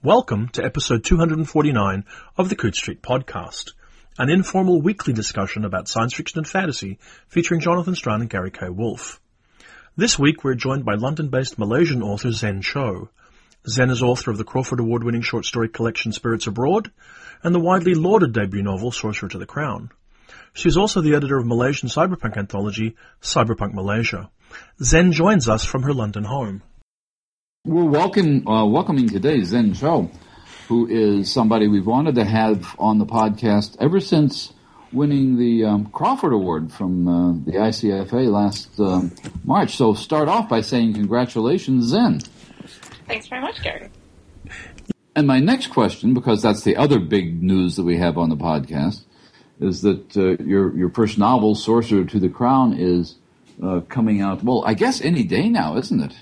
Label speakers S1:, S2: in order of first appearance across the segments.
S1: Welcome to episode 249 of the Coode Street Podcast, an informal weekly discussion about science fiction and fantasy featuring Jonathan Strahan and Gary K. Wolfe. This week we're joined by London-based Malaysian author Zen Cho. Zen is author of the Crawford Award-winning short story collection Spirits Abroad and the widely lauded debut novel Sorcerer to the Crown. She is also the editor of Malaysian cyberpunk anthology Cyberpunk Malaysia. Zen joins us from her London home.
S2: We're welcome, uh, welcoming today Zen Cho, who is somebody we've wanted to have on the podcast ever since winning the um, Crawford Award from uh, the ICFA last um, March. So start off by saying congratulations, Zen.
S3: Thanks very much, Gary.
S2: And my next question, because that's the other big news that we have on the podcast, is that uh, your your first novel, Sorcerer to the Crown, is uh, coming out. Well, I guess any day now, isn't it?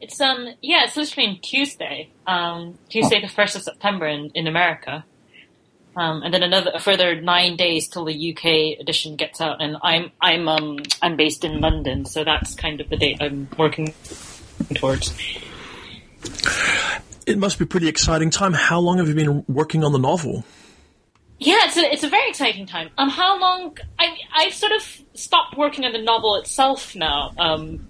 S3: It's um yeah, it's literally Tuesday, um Tuesday the first of September in, in America, um and then another a further nine days till the UK edition gets out. And I'm I'm um I'm based in London, so that's kind of the date I'm working towards.
S1: It must be a pretty exciting time. How long have you been working on the novel?
S3: Yeah, it's a, it's a very exciting time. Um, how long? I I've sort of stopped working on the novel itself now. Um,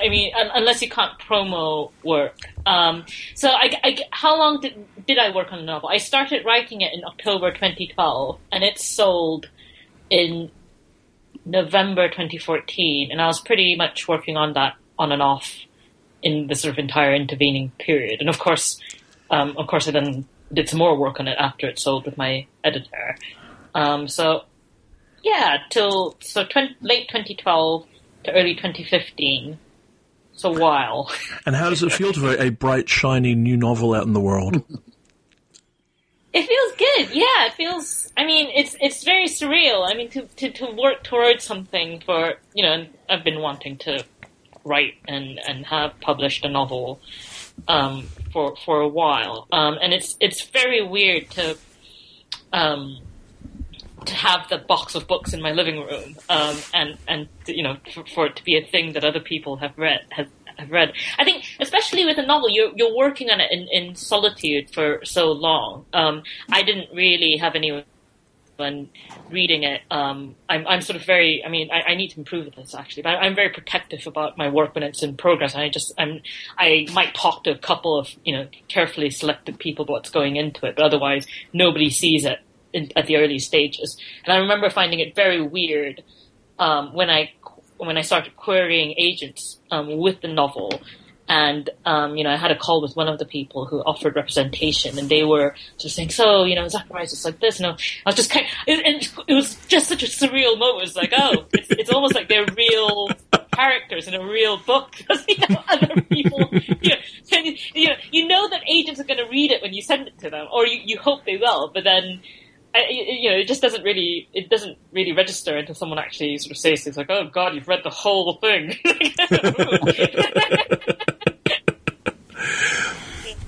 S3: I mean, unless you can't promo work. Um, so, I, I, how long did did I work on the novel? I started writing it in October 2012, and it sold in November 2014, and I was pretty much working on that on and off in the sort of entire intervening period. And of course, um, of course, I then did some more work on it after it sold with my editor. Um, so, yeah, till so 20, late 2012 to early 2015 it's a while.
S1: and how does it feel to have a bright, shiny new novel out in the world?
S3: It feels good. Yeah, it feels. I mean, it's it's very surreal. I mean, to, to, to work towards something for you know, I've been wanting to write and, and have published a novel um, for for a while, um, and it's it's very weird to um, to have the box of books in my living room, um, and and you know for, for, it to be a thing that other people have read have, have read. I think especially with a novel, you're you're working on it in, in solitude for so long. Um, I didn't really have anyone reading it. Um, I'm I'm sort of very. I mean, I, I need to improve this actually, but I'm very protective about my work when it's in progress. And I just I'm I might talk to a couple of you know carefully selected people about what's going into it, but otherwise nobody sees it in, at the early stages. And I remember finding it very weird um, when I when I started querying agents um, with the novel. And um, you know, I had a call with one of the people who offered representation, and they were just saying, "So, you know, Zacharias is like this." No, I was just kind, of, it, it, was just such a surreal moment. It was like, oh, it's, it's almost like they're real characters in a real book because you know other people, you know, you know, you know that agents are going to read it when you send it to them, or you, you hope they will, but then you know, it just doesn't really, it doesn't really register until someone actually sort of says things like, "Oh God, you've read the whole thing."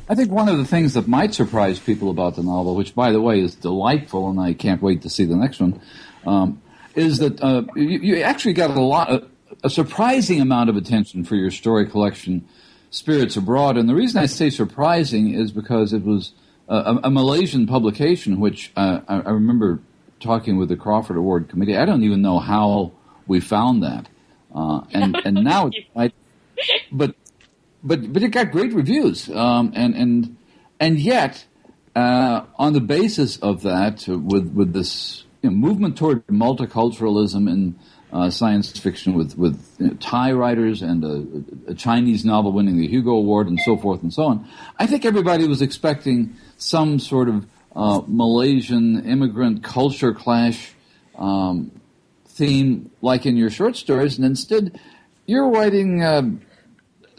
S2: I think one of the things that might surprise people about the novel, which by the way is delightful, and I can't wait to see the next one, um, is that uh, you, you, actually got a lot, of, a surprising amount of attention for your story collection, Spirits Abroad. And the reason I say surprising is because it was a, a Malaysian publication, which uh, I, I, remember talking with the Crawford Award Committee. I don't even know how we found that, uh, and and now, I, but but but it got great reviews, um, and and and yet, uh, on the basis of that, with with this you know, movement toward multiculturalism and uh, science fiction with with you know, Thai writers and a, a, Chinese novel winning the Hugo Award and so forth and so on. I think everybody was expecting some sort of uh, Malaysian immigrant culture clash um, theme, like in your short stories, and instead you're writing. Uh,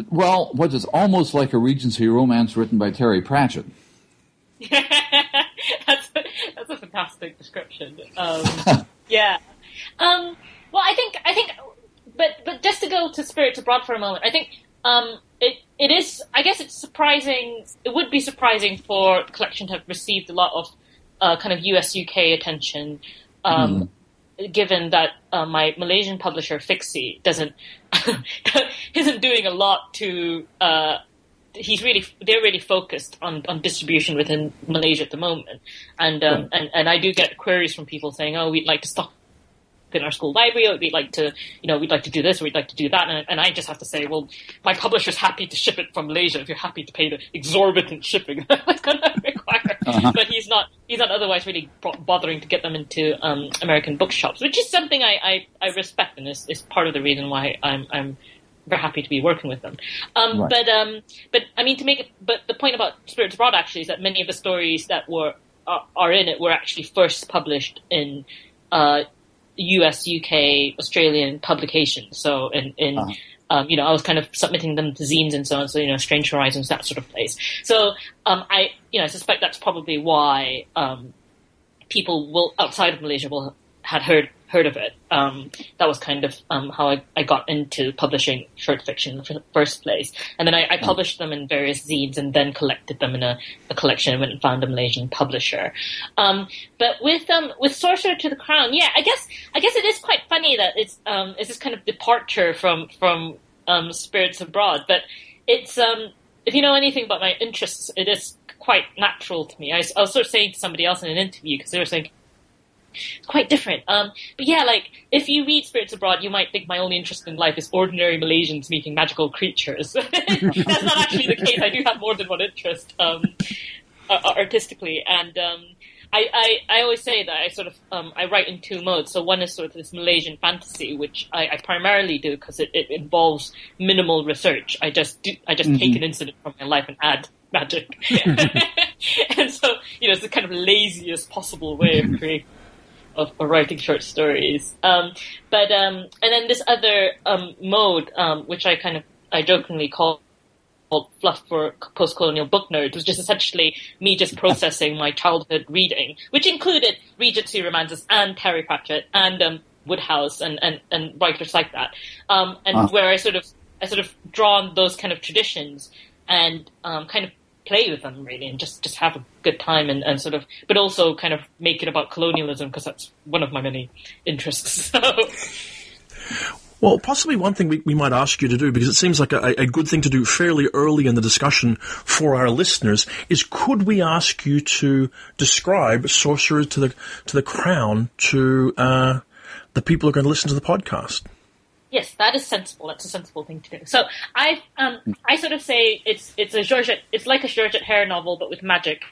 S2: well, what is almost like a Regency romance written by Terry Pratchett.
S3: that's, a, that's a fantastic description. Um, yeah. Um, well, I think I think, but but just to go to Spirits Abroad for a moment, I think um, it it is. I guess it's surprising. It would be surprising for the collection to have received a lot of uh, kind of US UK attention. Um, mm. Given that uh, my Malaysian publisher Fixi doesn't isn't doing a lot to uh, he's really they're really focused on, on distribution within Malaysia at the moment, and um, and and I do get queries from people saying, oh, we'd like to stock in our school library, or we'd like to, you know, we'd like to do this, or we'd like to do that, and, and I just have to say, well, my publisher's happy to ship it from Malaysia if you're happy to pay the exorbitant shipping that's going to require. Uh-huh. But he's not, he's not otherwise really bothering to get them into um, American bookshops, which is something I, I, I respect, and is, is part of the reason why I'm, I'm very happy to be working with them. Um, right. But um, but I mean to make it. But the point about Spirits Abroad actually is that many of the stories that were are, are in it were actually first published in uh, U.S., U.K., Australian publications. So in in uh-huh. um, you know I was kind of submitting them to zines and so on. So you know Strange Horizons that sort of place. So um, I you know I suspect that's probably why um, people will outside of Malaysia will had heard heard of it. Um, that was kind of um, how I, I, got into publishing short fiction in the first place. And then I, I published them in various zines and then collected them in a, a collection and went and found a Malaysian publisher. Um, but with um, with Sorcerer to the Crown, yeah, I guess I guess it is quite funny that it's um, it's this kind of departure from from um, Spirits Abroad. But it's if you know anything about my interests, it is quite natural to me. I, I was sort of saying to somebody else in an interview because they were saying quite different. Um, but yeah, like if you read Spirits Abroad, you might think my only interest in life is ordinary Malaysians meeting magical creatures. That's not actually the case. I do have more than one interest um, artistically, and um, I, I, I, always say that I sort of um, I write in two modes. So one is sort of this Malaysian fantasy, which I, I primarily do because it, it, involves minimal research. I just do, I just mm-hmm. take an incident from my life and add magic. and so, you know, it's the kind of laziest possible way of creating of, of writing short stories. Um, but um, and then this other um, mode, um, which I kind of I jokingly call fluff for post-colonial book nerds was just essentially me just processing my childhood reading, which included Regency romances and Terry Pratchett and um, Wodehouse and, and, and writers like that. Um, and ah. where I sort of I sort of drawn those kind of traditions and um, kind of play with them really and just just have a good time and, and sort of but also kind of make it about colonialism because that's one of my many interests so.
S1: Well, possibly one thing we, we might ask you to do, because it seems like a, a, good thing to do fairly early in the discussion for our listeners, is could we ask you to describe Sorcerer to the to the Crown to uh, the people who are going to listen to the podcast?
S3: Yes, that is sensible. That's a sensible thing to do. So I, um, I sort of say it's it's a Georgette, it's like a Georgette Heyer novel, but with magic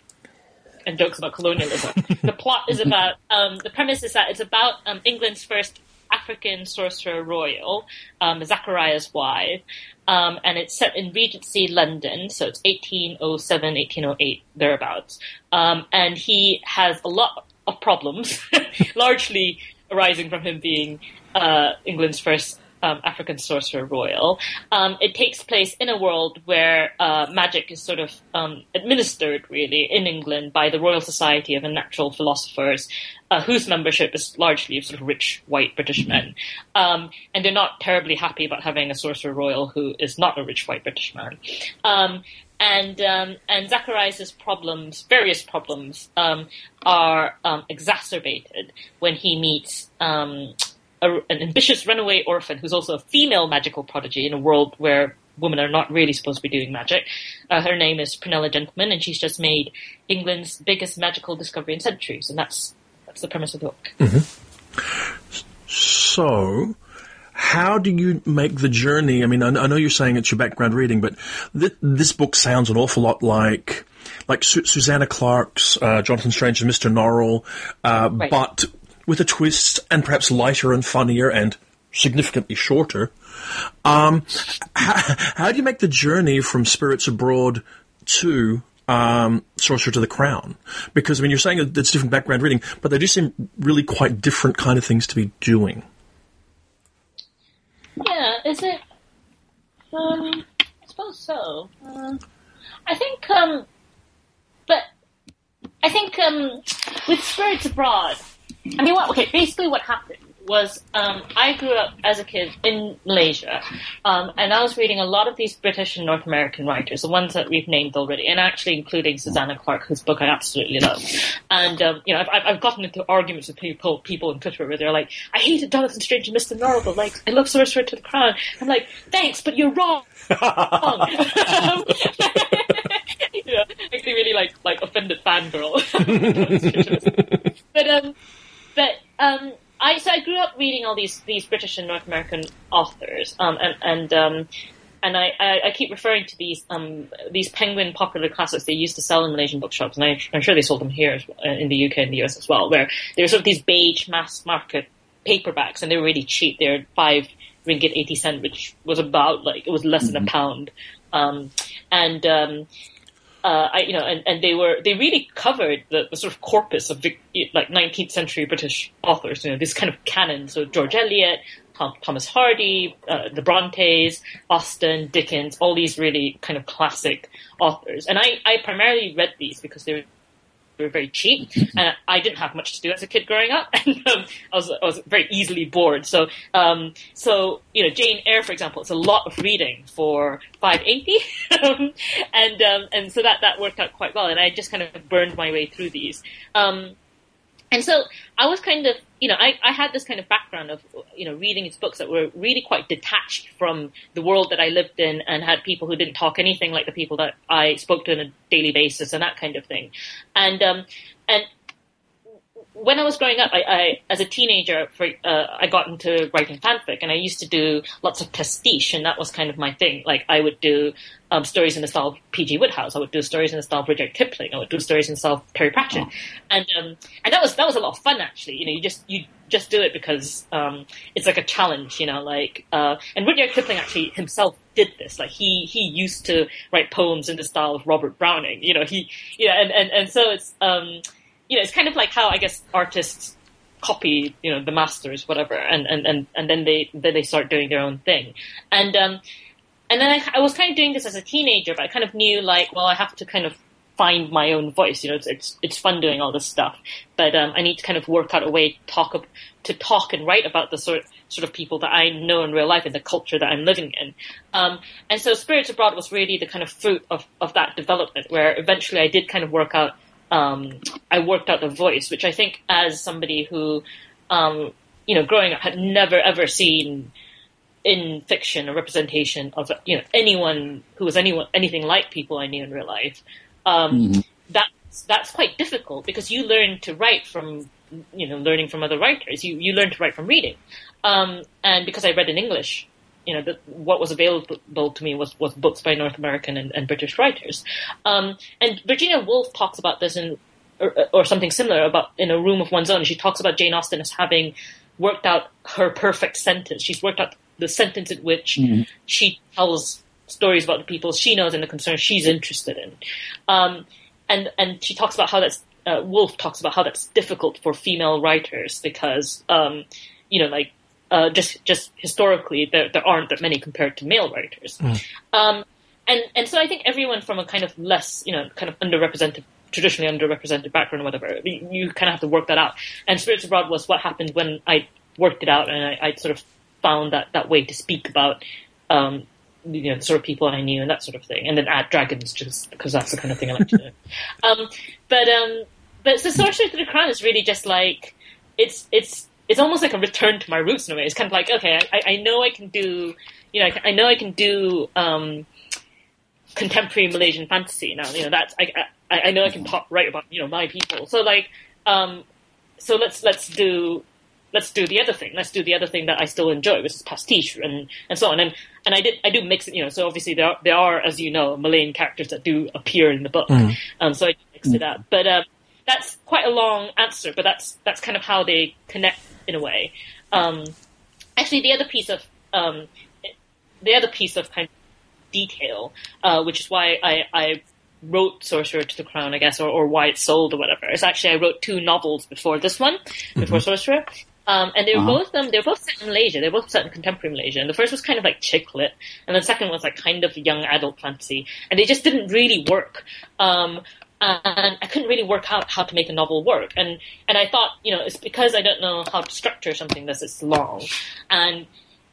S3: and jokes about colonialism. the plot is about um, the premise is that it's about um, England's first African sorcerer royal, um, Zacharias Wythe, um, and it's set in Regency London, so it's 1807, 1808 thereabouts, um, and he has a lot of problems, largely arising from him being uh, England's first um, African Sorcerer Royal. Um, it takes place in a world where uh, magic is sort of um, administered, really, in England by the Royal Society of Natural Philosophers, uh, whose membership is largely sort of rich white British men. Um, and they're not terribly happy about having a Sorcerer Royal who is not a rich white British man. Um, and um, and Zacharias' problems, various problems, um, are um, exacerbated when he meets um, a, an ambitious runaway orphan who's also a female magical prodigy in a world where women are not really supposed to be doing magic. Uh, her name is Prunella Gentleman, and she's just made England's biggest magical discovery in centuries, and that's that's the premise of the book.
S1: Mm-hmm. So, how do you make the journey? I mean, I, I know you're saying it's your background reading, but th- this book sounds an awful lot like like Su- Susanna Clarke's, uh, Jonathan Strange and Mr. Norrell, uh, right. but with a twist and perhaps lighter and funnier and significantly shorter. Um, how, how, do you make the journey from Spirits Abroad to um, Sorcerer to the Crown? Because I mean, you're saying that it's different background reading, but they do seem really quite different kind of things to be doing.
S3: Yeah, is it? Um, I suppose so. Uh, I think, um, but I think um, with Spirits Abroad, I mean, what? Okay, basically, what happened was um, I grew up as a kid in Malaysia, um, and I was reading a lot of these British and North American writers, the ones that we've named already, and actually including Susanna Clarke, whose book I absolutely love. And um, you know, I've, I've gotten into arguments with people people on Twitter where they're like, "I hated Jonathan Strange and Mr. Norrell, like I love Sorcerer to the Crown." I'm like, "Thanks, but you're wrong." you know, me really like like offended fangirl. but um, but um, I so I grew up reading all these these British and North American authors, um, and and um, and I, I, I keep referring to these um these Penguin popular classics they used to sell in Malaysian bookshops, and I, I'm sure they sold them here as well, uh, in the UK and the US as well, where they were sort of these beige mass market paperbacks, and they were really cheap. They're five ringgit eighty cent, which was about like it was less than a pound. Um, and um, uh, I, you know, and, and they were they really covered the, the sort of corpus of like 19th century British authors. You know, this kind of canon. So George Eliot, Tom, Thomas Hardy, uh, the Brontes, Austen, Dickens, all these really kind of classic authors. And I, I primarily read these because they were were very cheap, and I didn't have much to do as a kid growing up, and um, I was I was very easily bored. So um, so you know Jane Eyre, for example, it's a lot of reading for five eighty, and um, and so that that worked out quite well, and I just kind of burned my way through these. Um, and so I was kind of, you know, I, I had this kind of background of, you know, reading these books that were really quite detached from the world that I lived in and had people who didn't talk anything like the people that I spoke to on a daily basis and that kind of thing. And, um, and when I was growing up, I, I as a teenager, for, uh, I got into writing fanfic, and I used to do lots of pastiche, and that was kind of my thing. Like I would do um, stories in the style of P.G. Wodehouse, I would do stories in the style of Rudyard Kipling, I would do stories in the style of Terry Pratchett, oh. and um, and that was that was a lot of fun actually. You know, you just you just do it because um, it's like a challenge. You know, like uh, and Rudyard Kipling actually himself did this. Like he he used to write poems in the style of Robert Browning. You know, he know, and and and so it's um you know, it's kind of like how I guess artists copy, you know, the masters, whatever, and, and, and, and then they then they start doing their own thing. And um, and then I, I was kind of doing this as a teenager, but I kind of knew like, well, I have to kind of find my own voice. You know, it's it's, it's fun doing all this stuff, but um, I need to kind of work out a way to talk to talk and write about the sort sort of people that I know in real life and the culture that I'm living in. Um, and so, Spirits Abroad was really the kind of fruit of of that development, where eventually I did kind of work out um, I worked out the voice, which I think as somebody who, um, you know, growing up had never ever seen in fiction a representation of you know anyone who was anyone anything like people I knew in real life. Um, mm-hmm. That's that's quite difficult because you learn to write from you know learning from other writers. You you learn to write from reading, um, and because I read in English, you know, the, what was available to me was, was books by North American and, and British writers. Um, and Virginia Woolf talks about this in, or, or, something similar about in a room of one's own. She talks about Jane Austen as having worked out her perfect sentence. She's worked out the sentence in which mm-hmm. she tells stories about the people she knows and the concerns she's interested in. Um, and, and she talks about how that's, uh, Woolf talks about how that's difficult for female writers because, um, you know, like uh, just just historically, there there aren't that many compared to male writers. Mm. Um, and and so I think everyone from a kind of less, you know, kind of underrepresented, traditionally underrepresented background or whatever, you, you kind of have to work that out. And Spirits Abroad was what happened when I worked it out and I, I sort of found that that way to speak about. Um, you know, the sort of people I knew and that sort of thing, and then add dragons just because that's the kind of thing I like to do. Um, but um, but so Sorcerer to the Crown is really just like it's it's it's almost like a return to my roots in a way. It's kind of like, okay, I, I know I can do, you know, I know I can do um, contemporary Malaysian fantasy now. You know, that's I, I, I know I can talk write about you know my people. So like, um, so let's let's do let's do the other thing. Let's do the other thing that I still enjoy, which is pastiche and, and so on. And and I did I do mix it, you know. So obviously there are, there are, as you know, Malayan characters that do appear in the book. Mm. Um, so I mixed it up. But um, that's quite a long answer. But that's that's kind of how they connect in a way. Um, actually, the other piece of um, the other piece of kind of detail, uh, which is why I, I wrote Sorcerer to the Crown, I guess, or, or why it sold or whatever. Is actually I wrote two novels before this one, before mm-hmm. Sorcerer. Um, and they were uh-huh. both um, they were both set in Malaysia. They were both set in contemporary Malaysia. And the first was kind of like chick lit, and the second was like kind of young adult fantasy. And they just didn't really work. Um, and I couldn't really work out how to make a novel work. And and I thought, you know, it's because I don't know how to structure something that's this long, and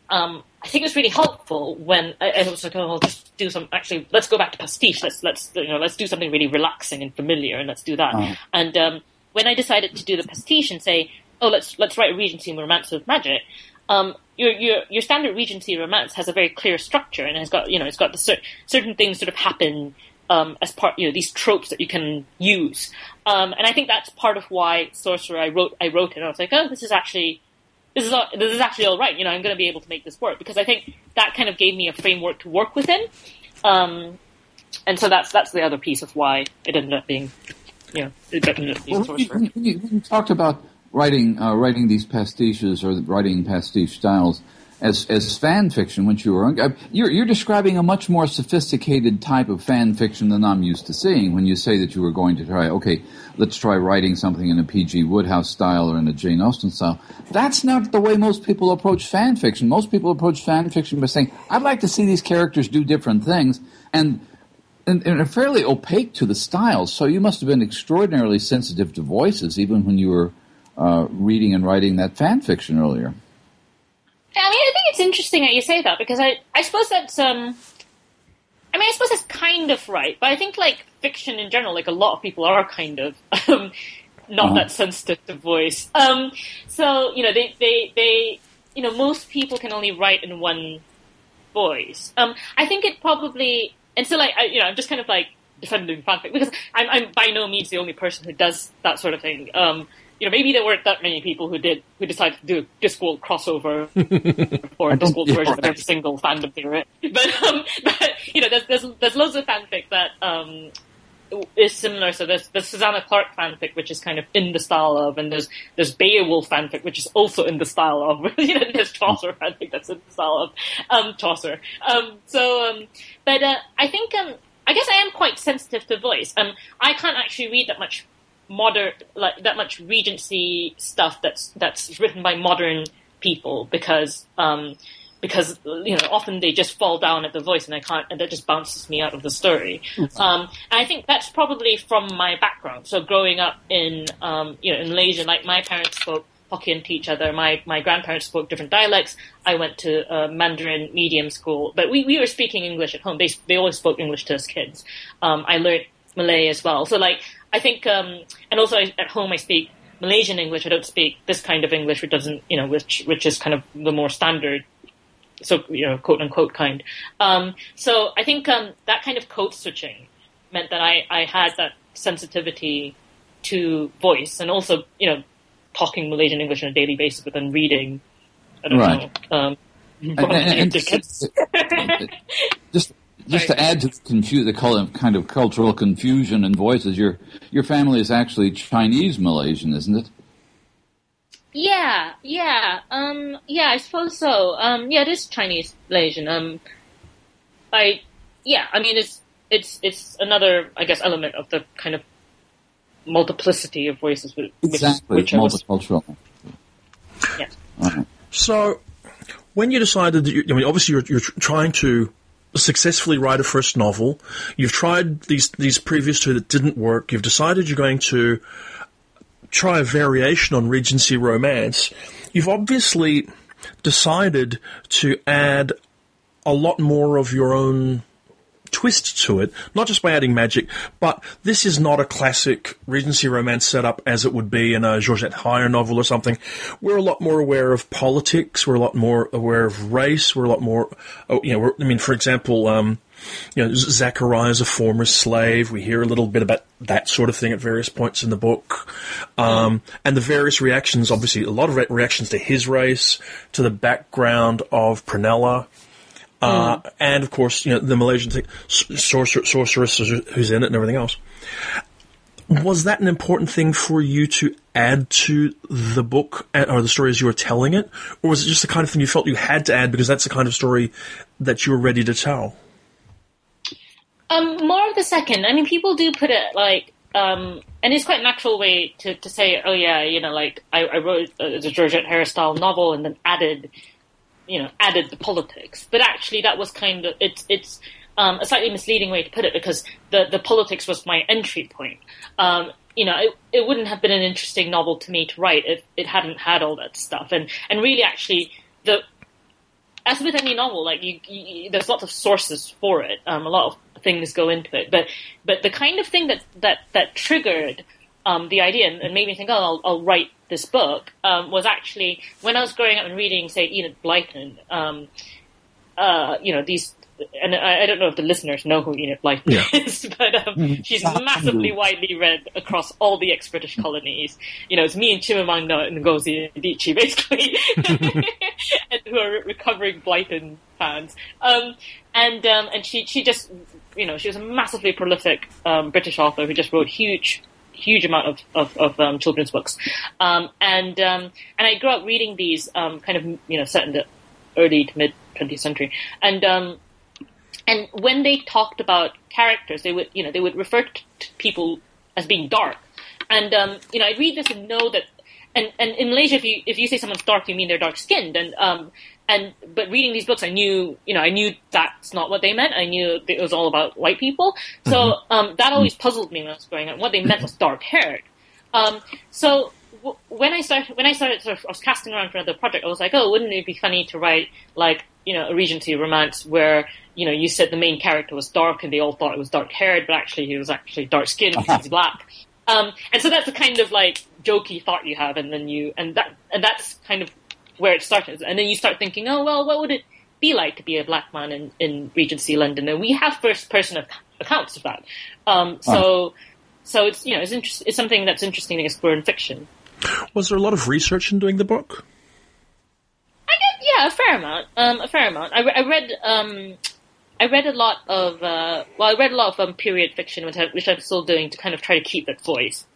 S3: um, I think it was really helpful when I, I was like, oh, I'll just do some. Actually, let's go back to pastiche. Let's let's you know let's do something really relaxing and familiar, and let's do that.
S2: Uh-huh.
S3: And um, when I decided to do the pastiche and say, oh, let's let's write a Regency romance with magic. Um, your your your standard Regency romance has a very clear structure and has got you know it's got the cer- certain things sort of happen um, as part you know these tropes that you can use. Um, and I think that's part of why Sorcerer I wrote I wrote it. I was like, oh, this is actually this is all, this is actually all right. You know, I'm going to be able to make this work because I think that kind of gave me a framework to work within. Um, and so that's that's the other piece of why it ended up being, you know, it ended up being
S2: Well,
S3: Sorcerer.
S2: when you- when you talked about writing uh, writing these pastiches or writing pastiche styles as as fan fiction, when you were you're you're describing a much more sophisticated type of fan fiction than I'm used to seeing. When you say that you were going to try, okay, let's try writing something in a P.G. Wodehouse style or in a Jane Austen style. That's not the way most people approach fan fiction. Most people approach fan fiction by saying, "I'd like to see these characters do different things," and and, and are fairly opaque to the styles. So you must have been extraordinarily sensitive to voices, even when you were uh, reading and writing that fan fiction earlier.
S3: I mean, I think it's interesting that you say that because I, I suppose that's, um, I mean, I suppose that's kind of right, but I think like fiction in general, like a lot of people are kind of, um, not
S2: Uh-huh.
S3: that sensitive to voice. Um, so, you know, they, they, they, you know, most people can only write in one voice. Um, I think it probably, and so like, I, you know, I'm just kind of like defending fanfic because I'm, I'm by no means the only person who does that sort of thing. Um, you know, maybe there weren't that many people who did, who decided to do a Discworld crossover or Discworld
S2: yeah,
S3: version of every single fandom theory. But, um, but, you know, there's, there's, there's loads of fanfic that, um, is similar. So there's the Susanna Clarke fanfic, which is kind of in the style of, and there's there's Beowulf fanfic, which is also in the style of. you know, there's Chaucer fanfic that's in the style of um, Chaucer. Um, so, um, but uh, I think um, I guess I am quite sensitive to voice. Um, I can't actually read that much modern, like that much Regency stuff that's that's written by modern people because um, because you know often they just fall down at the voice and I can't and that just bounces me out of the story. Um, and I think that's probably from my background. So growing up in um, you know in Malaysia, like my parents spoke Hokkien to each other. My my grandparents spoke different dialects. I went to a Mandarin medium school, but we, we were speaking English at home. They they always spoke English to us kids. Um, I learned Malay as well. So like I think um, and also I, at home I speak Malaysian English. I don't speak this kind of English, which doesn't you know which which is kind of the more standard so you know quote unquote kind. Um, so I think um, that kind of code switching meant that I, I had that sensitivity to voice and also you know talking Malaysian English on a daily basis, but then reading. I don't
S2: Right.
S3: know. Um,
S2: And- and- and-
S3: Dickens.
S2: just just to add to the, confu- the col- kind of cultural confusion in voices, your your family is actually Chinese Malaysian, isn't it?
S3: Yeah, yeah, um, yeah, I suppose so. Um, yeah, it is Chinese Malaysian. Um, I, yeah, I mean, it's it's it's another, I guess, element of the kind of multiplicity of voices, which,
S2: Exactly,
S3: which
S2: it's
S3: I was,
S2: multicultural.
S3: yeah.
S2: All right.
S1: So, when you decided that you, I mean, obviously you're, you're trying to successfully write a first novel. You've tried these these previous two that didn't work. You've decided you're going to try a variation on Regency romance. You've obviously decided to add a lot more of your own twist to it, not just by adding magic, but this is not a classic Regency romance setup as it would be in a Georgette Heyer novel or something. We're a lot more aware of politics. We're a lot more aware of race. We're a lot more, oh, you know, I mean, for example, um, you know, Zacharias is a former slave. We hear a little bit about that sort of thing at various points in the book. Um, and the various reactions, obviously, a lot of re- reactions to his race, to the background of Prunella. Uh, and of course, you know, the Malaysian thing, sorcer- sorceress who's in it and everything else. Was that an important thing for you to add to the book uh, or the story as you were telling it? Or was it just the kind of thing you felt you had to add because that's the kind of story that you were ready to tell?
S3: Um, more of the second. I mean, people do put it like, um, and it's quite natural way to, to say, oh yeah, you know, like I, I wrote a, a Georgette Heyer's style novel and then added, you know, added the politics. But actually, that was kind of it's it's. um, a slightly misleading way to put it because the the politics was my entry point. Um, you know, it, it wouldn't have been an interesting novel to me to write if it hadn't had all that stuff. And and really, actually, the as with any novel, like you, you there's lots of sources for it. Um, a lot of things go into it, but but the kind of thing that that that triggered um, the idea and, and, made me think, oh, I'll, I'll write this book um, was actually when I was growing up and reading, say, Enid Blyton. Um, uh, you know, these and I, I, don't know if the listeners know who Enid Blyton yeah. is, but um, mm-hmm. she's massively widely read across all the ex-British colonies. You know, it's me and Chimamanda Ngozi Adichie, basically, and who are recovering Blyton fans. Um, and um, and she she just you know she was a massively prolific um, British author who just wrote huge huge amount of of, of um, children's books, um, and um, and I grew up reading these um, kind of you know set in the early to mid 20th century, and um, and when they talked about characters, they would, you know, they would refer to people as being dark. And, you know, I read this and know that, and, and in Malaysia, if you, if you say someone's dark, you mean they're dark skinned. And, um, and, but reading these books, I knew, you know, I knew that's not what they meant. I knew it was all about white people. So, mm-hmm. um, that always puzzled me when I was growing up. What they meant was dark haired. Um, so, when I started, when I started sort of, I was casting around for another project, I was like, oh, wouldn't it be funny to write like, you know, a Regency romance where you know, you said the main character was dark and they all thought it was dark haired, but actually he was actually dark skinned because he's black. Um, and so that's the kind of like jokey thought you have, and then you and that and that's kind of where it started. And then you start thinking, oh well, what would it be like to be a black man in, in Regency London? And we have first person accounts of that. Um, so so it's you know it's interest, it's something that's interesting to explore in fiction.
S1: Was there a lot of research in doing the book?
S3: I get yeah, a fair amount. Um, a fair amount. I, I read um, I read a lot of uh, well, I read a lot of um, period fiction, which, I, which I'm still doing to kind of try to keep that voice.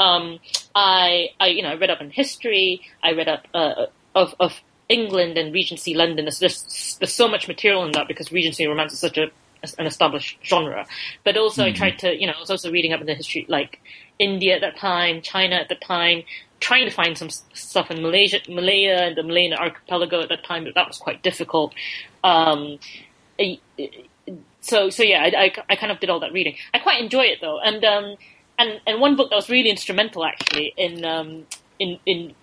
S3: Um, I, I, you know, I read up on history. I read up uh, of of England and Regency London. There's, there's, there's so much material in that because Regency romance is such a an established genre. But also, mm-hmm. I tried to, you know, I was also reading up in the history, like India at that time, China at the time, trying to find some stuff in Malaysia, Malaya and the Malayan archipelago at that time, but that was quite difficult. Um, so so yeah, I, I, I, kind of did all that reading. I quite enjoy it though, and um, and and one book that was really instrumental actually in um, in in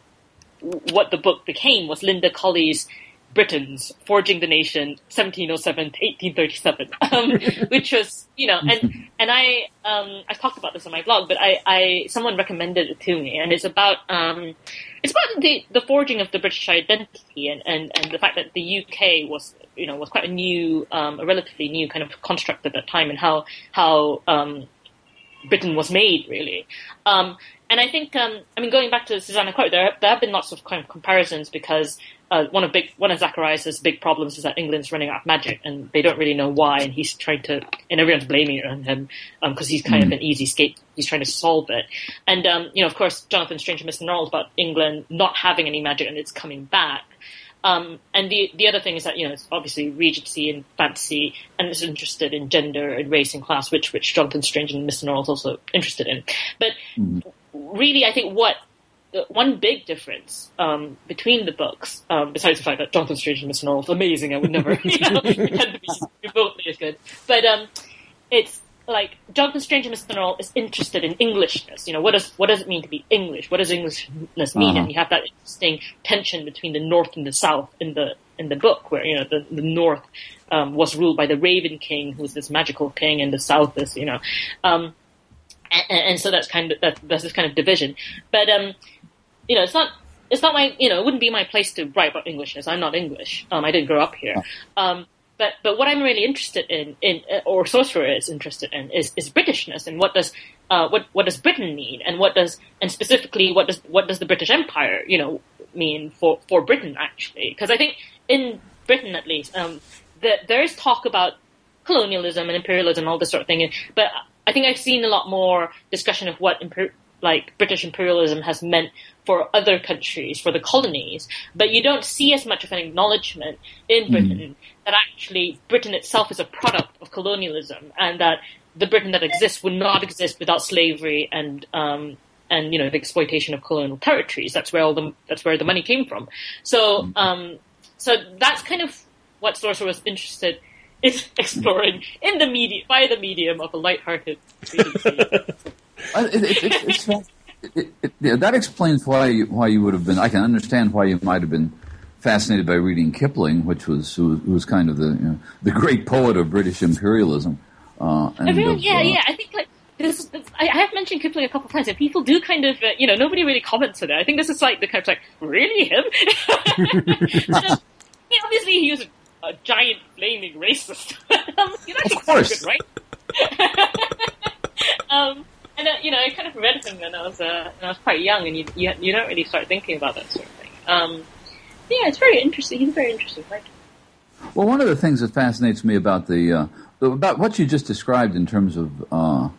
S3: what the book became was Linda Colley's Britons forging the nation 1707 to 1837, um, which was you know and and I um, I talked about this on my blog, but I, I someone recommended it to me, and it's about um, it's about the the forging of the British identity and, and, and the fact that the UK was you know was quite a new, um, a relatively new kind of construct at that time, and how how um, Britain was made really. Um, and I think, um, I mean, going back to Susanna Clarke, there, there have been lots of kind of comparisons because uh, one of big one of Zacharias' big problems is that England's running out of magic, and they don't really know why, and he's trying to, and everyone's blaming it on him because um, he's kind mm. of an easy scape. He's trying to solve it, and um, you know, of course, Jonathan Strange and Mr. Norrell about England not having any magic and it's coming back. Um, and the the other thing is that you know it's obviously Regency and fantasy, and it's interested in gender and race and class, which which Jonathan Strange and Mr. Norrell is also interested in. But mm. really, I think what one big difference um, between the books, um, besides the fact that Jonathan Strange and Mr. Norrell is amazing, I would never you know, pretend to be remotely as good, but um, it's like Jonathan Strange and Mr. Norrell is interested in Englishness. You know, what does what does it mean to be English? What does Englishness mean? Uh-huh. And you have that interesting tension between the North and the South in the in the book, where you know the the North um, was ruled by the Raven King, who's this magical king, and the South is you know, um, and, and, so that's kind of that, that's this kind of division. But um, you know, it's not it's not my you know it wouldn't be my place to write about Englishness. I'm not English. Um, I didn't grow up here. Um, but but what I'm really interested in, in or Sorcerer is interested in, is, is Britishness and what does uh, what what does Britain mean? And what does and specifically what does what does the British Empire you know mean for for Britain actually? Because I think in Britain at least um, the, there is talk about colonialism and imperialism and all this sort of thing. But I think I've seen a lot more discussion of what imper- like British imperialism has meant for other countries, for the colonies, but you don't see as much of an acknowledgement in Britain mm that actually Britain itself is a product of colonialism, and that the Britain that exists would not exist without slavery and um, and you know the exploitation of colonial territories. That's where all the that's where the money came from. So um, so that's kind of what Sorcerer was interested is exploring in the media by the medium of a lighthearted
S2: it, it, it, yeah, that explains why you, why you would have been. I can understand why you might have been fascinated by reading Kipling, which was who, was- who was kind of the you know, the great poet of British imperialism. Uh, and of,
S3: yeah,
S2: uh,
S3: yeah. I think like this. this I, have mentioned Kipling a couple of times, and people do kind of, uh, you know, nobody really comments on it. I think this is like the kind of like, really him? So, obviously, he was a, a giant flaming racist. um, you know,
S2: Of course.
S3: good, right? um, and uh, you know, I kind of read him when I was uh, when I was quite young, and you, you you don't really start thinking about that sort of thing. Um, yeah, it's very interesting. He's very interesting writer.
S2: Well, one of the things that fascinates me about the uh, about what you just described in terms of uh,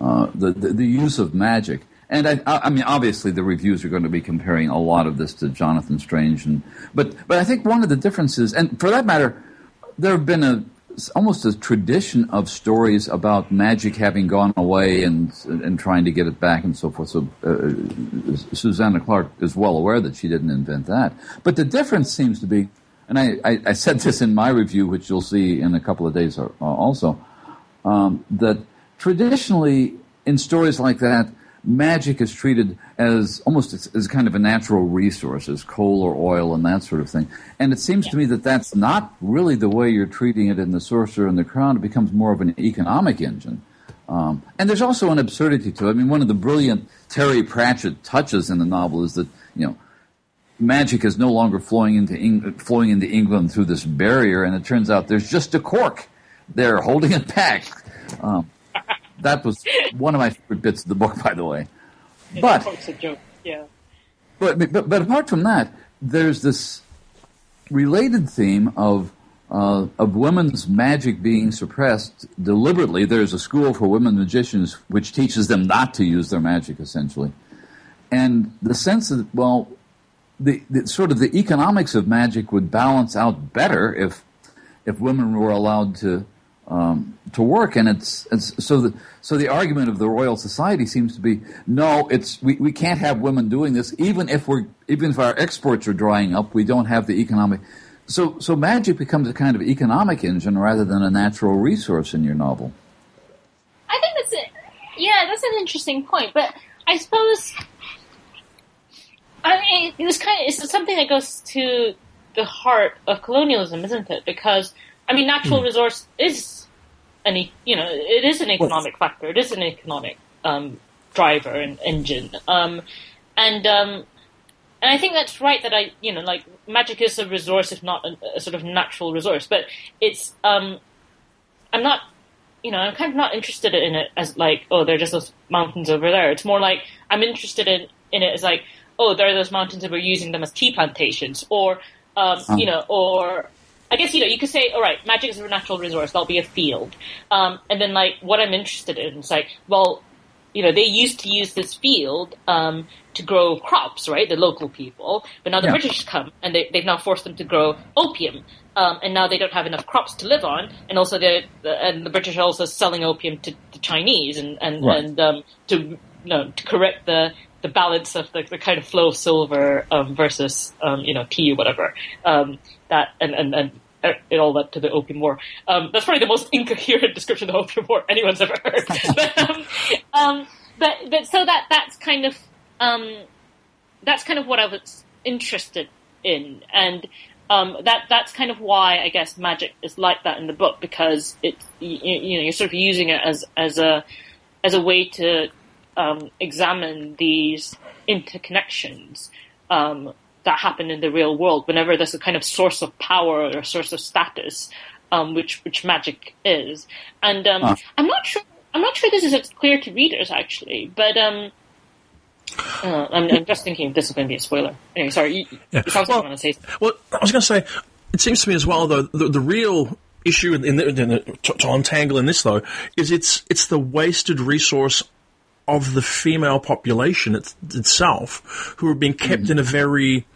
S2: uh, the, the the use of magic, and I, I I mean, obviously, the reviews are going to be comparing a lot of this to Jonathan Strange, and but but I think one of the differences, and for that matter, there have been a almost a tradition of stories about magic having gone away and and trying to get it back and so forth. So uh, Susanna Clarke is well aware that she didn't invent that. But the difference seems to be, and I, I, I said this in my review, which you'll see in a couple of days uh, also, um, that traditionally in stories like that, magic is treated as almost as, as kind of a natural resource, as coal or oil and that sort of thing. And it seems to me that that's not really the way you're treating it in The Sorcerer and the Crown. It becomes more of an economic engine. Um, and there's also an absurdity to it. I mean, one of the brilliant Terry Pratchett touches in the novel is that, you know, magic is no longer flowing into Eng- flowing into England through this barrier, and it turns out there's just a cork there holding it back. Um, that was one of my favorite bits of the book, by the way. But
S3: It's a joke. Yeah.
S2: but, but but apart from that, there's this related theme of uh, of women's magic being suppressed deliberately. There's a school for women magicians which teaches them not to use their magic, essentially, and the sense that well, the, the sort of the economics of magic would balance out better if if women were allowed to um, to work, and it's, it's so the so the argument of the Royal Society seems to be no, it's we, we can't have women doing this, even if we're even if our exports are drying up, we don't have the economic. So so magic becomes a kind of economic engine rather than a natural resource in your novel.
S3: I think that's it. Yeah, that's an interesting point. But I suppose, I mean, it's kind of it's something that goes to the heart of colonialism, isn't it? Because I mean, natural resource is an you know it is an economic factor. It is an economic um, driver and engine. Um, and um, and I think that's right that I, you know, like magic is a resource, if not a, a sort of natural resource, but it's, um, I'm not, you know, I'm kind of not interested in it as like, oh, there are just those mountains over there. It's more like I'm interested in, in it as like, oh, there are those mountains and we're using them as tea plantations, or, um, you know, or I guess you know you could say, all right, magic is a natural resource. That'll be a field, um, and then like what I'm interested in is like, well, you know, they used to use this field um, to grow crops, right? The local people, but now the
S2: Yeah.
S3: British come and they, they've now forced them to grow opium, um, and now they don't have enough crops to live on, and also the, the and the British are also selling opium to the Chinese and and
S2: Right.
S3: and um, to you know to correct the the balance of the, the kind of flow of silver um, versus um, you know tea or whatever um, that and and and uh, it all led to the Opium War. Um, that's probably the most incoherent description of the Opium War anyone's ever heard. but, um, um, but but so that that's kind of um, that's kind of what I was interested in, and um, that that's kind of why I guess magic is like that in the book because it you, you know you're sort of using it as as a as a way to um, examine these interconnections that happen in the real world whenever there's a kind of source of power or a source of status, um, which which magic is. And um,
S2: Ah.
S3: I'm not sure. I'm not sure this is clear to readers actually, but um, uh, I'm, I'm just thinking this is going to be a spoiler. Anyway, sorry. You,
S1: Yeah.
S3: It sounds
S1: Well-
S3: like to say.
S1: Well, I was going to say, it seems to me as well, though, the, the real issue in, in, the, in the, to, to untangle in this, though, is it's it's the wasted resource of the female population it, itself, who are being kept in a very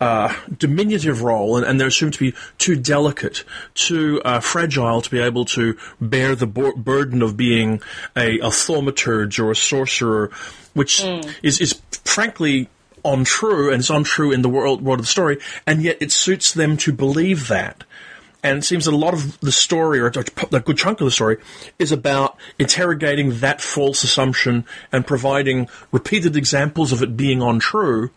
S1: uh, diminutive role, and, and they're assumed to be too delicate, too uh, fragile to be able to bear the bur- burden of being a, a thaumaturge or a sorcerer, which is, is frankly untrue, and it's untrue in the world, world of the story, and yet it suits them to believe that. And it seems that a lot of the story, or a good chunk of the story, is about interrogating that false assumption and providing repeated examples of it being untrue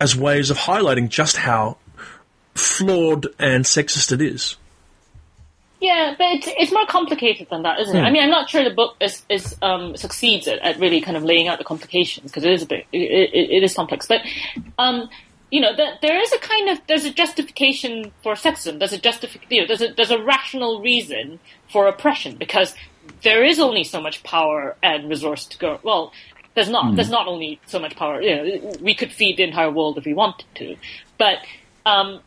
S1: as ways of highlighting just how flawed and sexist it is.
S3: Yeah, but it's, it's more complicated than that, isn't it? I mean, I'm not sure the book is, is um, succeeds at, at really kind of laying out the complications because it is a bit it, it, it is complex. But um, you know, the, there is a kind of there's a justification for sexism. There's a justification. you know, there's a there's a rational reason for oppression because there is only so much power and resource to go. Well, there's not mm. there's not only so much power. You know, we could feed the entire world if we wanted to, but um,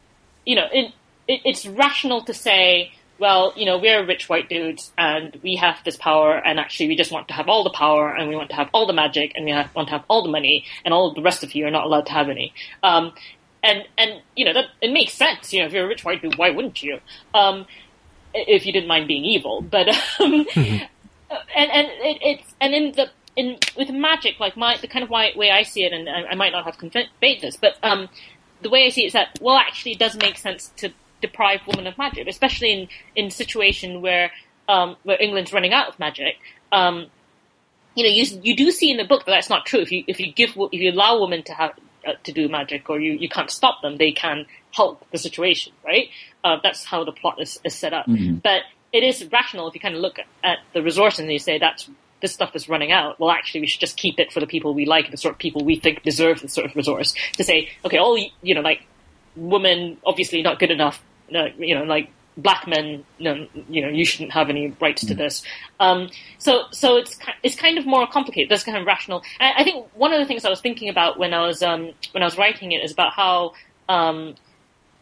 S3: you know, it, it, it's rational to say well, you know, we're rich white dudes and we have this power and actually we just want to have all the power and we want to have all the magic and we have, want to have all the money and all the rest of you are not allowed to have any. Um, and, and, you know, that, it makes sense. You know, if you're a rich white dude, why wouldn't you? Um, if you didn't mind being evil, but, um, mm-hmm. and, and it, it's, and in the, in, with magic, like my, the kind of way I see it, and I, I might not have conveyed this, but, um, the way I see it is that, well, actually it does make sense to deprive women of magic, especially in in situation where um, where England's running out of magic. Um, you know, you you do see in the book that that's not true. If you if you give if you allow women to have uh, to do magic, or you, you can't stop them, they can help the situation, right? Uh, that's how the plot is, is set up. Mm-hmm. But it is rational if you kind of look at, at the resource and you say that's this stuff is running out. Well, actually, we should just keep it for the people we like, the sort of people we think deserve the sort of resource. To say, okay, all you know, like women obviously not good enough. you know, like black men, no, you know, you shouldn't have any rights to mm. this. Um, so, so it's it's kind of more complicated. That's kind of rational. And I think one of the things I was thinking about when I was um, when I was writing it is about how, um,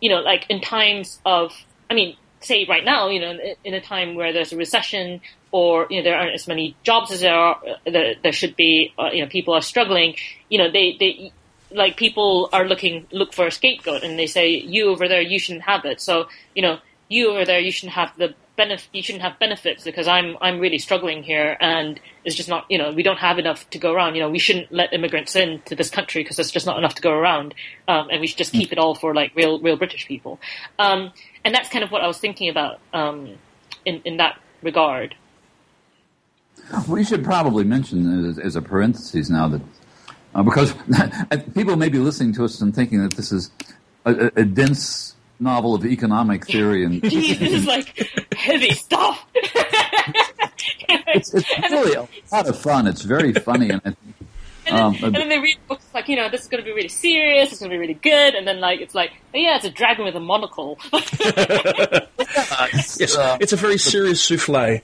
S3: you know, like in times of, I mean, say right now, you know, in a time where there's a recession or you know there aren't as many jobs as there are, there, there should be, uh, you know, people are struggling. You know, they they like people are looking look for a scapegoat and they say you over there you shouldn't have it. So you know you over there you shouldn't have the benefit you shouldn't have benefits because i'm i'm really struggling here and it's just not you know we don't have enough to go around. You know we shouldn't let immigrants in to this country because there's just not enough to go around um, and we should just keep it all for like real real british people. Um, and that's kind of what i was thinking about um, in in that regard
S2: we should probably mention as, as a parenthesis now that uh, because people may be listening to us and thinking that this is a, a dense novel of economic theory and
S3: Jeez, this is like heavy stuff.
S2: it's, it's really a lot of fun. It's very funny and. and
S3: then, um, and then they read books like, you know, this is going to be really serious, it's going to be really good, and then like it's like, oh yeah, it's a dragon with a monocle.
S1: yes, uh, it's a very serious souffle.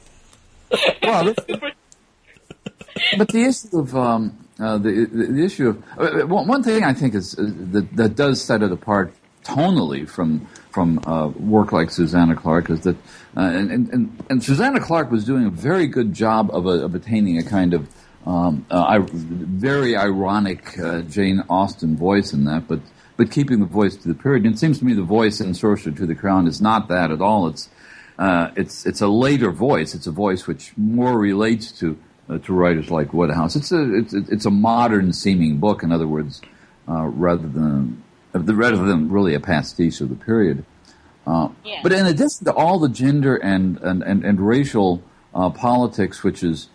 S2: Well, but the issue of um, uh, the, the issue of uh, one thing I think is uh, that that does set it apart tonally from from uh, work like Susanna Clarke is that uh, and, and and Susanna Clarke was doing a very good job of of attaining a kind of um, very ironic Jane Austen voice in that, but but keeping the voice to the period. And it seems to me the voice in Sorcerer to the Crown is not that at all. It's it's it's a later voice. It's a voice which more relates to uh, to writers like Wodehouse. It's a it's it's a modern seeming book. In other words, uh, rather than rather than really a pastiche of the period. Uh, yeah. But in addition to all the gender and and and, and racial uh, politics, which is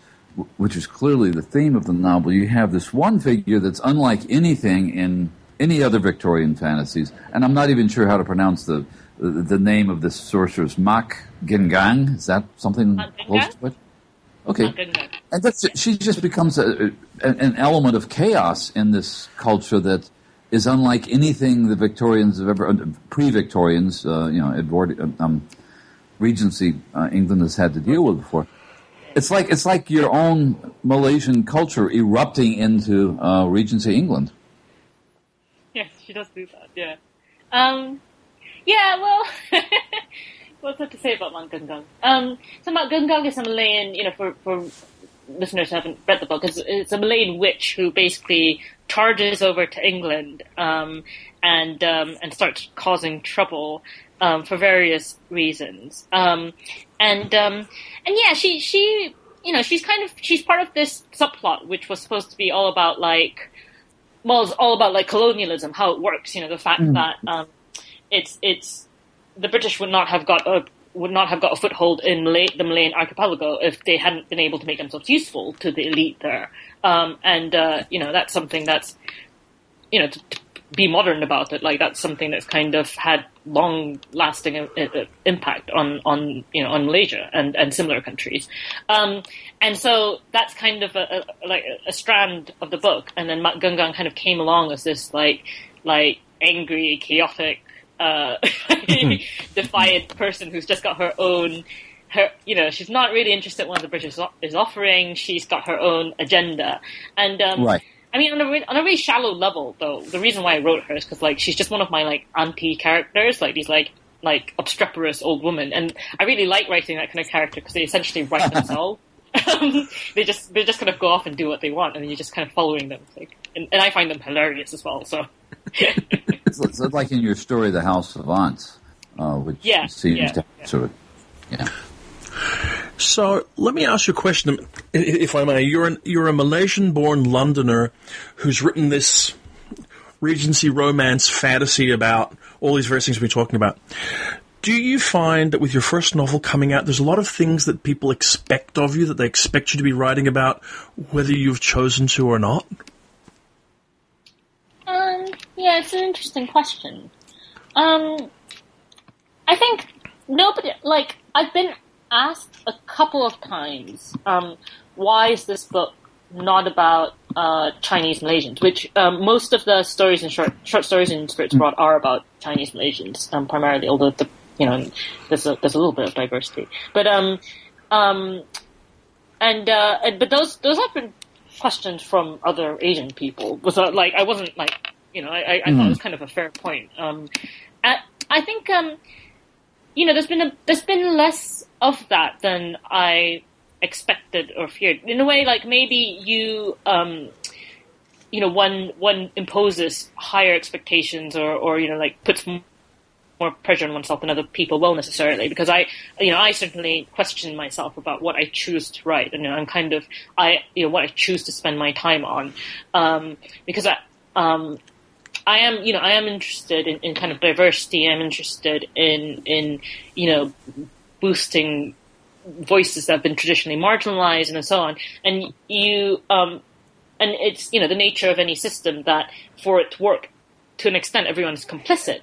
S2: which is clearly the theme of the novel, you have this one figure that's unlike anything in any other Victorian fantasies, and I'm not even sure how to pronounce the the, name of this sorceress, Mak Genggang. Is that something close to it? Okay. And that's, she just becomes a, a, an element of chaos in this culture that is unlike anything the Victorians have ever, uh, pre-Victorians, uh, you know, Edward, uh, um, Regency uh, England has had to deal with before. It's like it's like your own Malaysian culture erupting into uh, Regency England.
S3: Yes, she does do that. Yeah. Um, yeah. Well. what's there to say about Mak Genggang? Um, so Mak Genggang is a Malayan, you know, for, for listeners who haven't read the book, it's, it's a Malayan witch who basically charges over to England um, and um, and starts causing trouble um, for various reasons. Um, and um, and yeah, she she you know she's kind of she's part of this subplot which was supposed to be all about like well it's all about like colonialism how it works you know the fact mm. that um, it's it's the British would not have got a would not have got a foothold in Malay, the Malayan archipelago if they hadn't been able to make themselves useful to the elite there. Um, and uh, you know that's something that's you know to, to be modern about it. Like that's something that's kind of had long lasting uh, uh, impact on on you know on Malaysia and and similar countries. Um, and so that's kind of a, a like a strand of the book. And then Mak Genggang kind of came along as this like like angry, chaotic, uh, defiant person who's just got her own. Her, you know, she's not really interested in what the British is offering. She's got her own agenda, and um,
S2: Right.
S3: I mean, on a re- on a really shallow level, though, the reason why I wrote her is because like she's just one of my like anti characters, like these like like obstreperous old woman, and I really like writing that kind of character because they essentially write themselves. Um, they just they just kind of go off and do what they want, and you're just kind of following them. Like, and, and I find them hilarious as well. So
S2: It's, it's like in your story, The House of Aunts, uh, which
S3: Yeah,
S2: seems
S3: yeah,
S2: to
S3: yeah.
S2: sort of, yeah.
S1: So let me ask you a question, if I may. You're an, you're a Malaysian-born Londoner who's written this Regency romance fantasy about all these various things we've been talking about. Do you find that with your first novel coming out, there's a lot of things that people expect of you that they expect you to be writing about, whether you've chosen to or not?
S3: Yeah, it's an interesting question. Um, I think nobody, like, I've been asked a couple of times, um, why is this book not about uh, Chinese Malaysians? Which um, most of the stories and short short stories in Spirits Abroad are about Chinese Malaysians, um, primarily. Although the you know there's a there's a little bit of diversity, but um, um, and uh, but those those have been questions from other Asian people. Without like I wasn't like you know I I, I thought it was kind of a fair point. Um, I, I think um, you know there's been a there's been less of that than I expected or feared. In a way, like maybe you um, you know one one imposes higher expectations or or you know like puts more pressure on oneself than other people will necessarily because I you know I certainly question myself about what I choose to write and you know, I'm kind of I you know what I choose to spend my time on um, because I um, I am you know I am interested in, in kind of diversity. I'm interested in in you know boosting voices that have been traditionally marginalized and so on. And you um, and it's you know the nature of any system that for it to work to an extent everyone is complicit.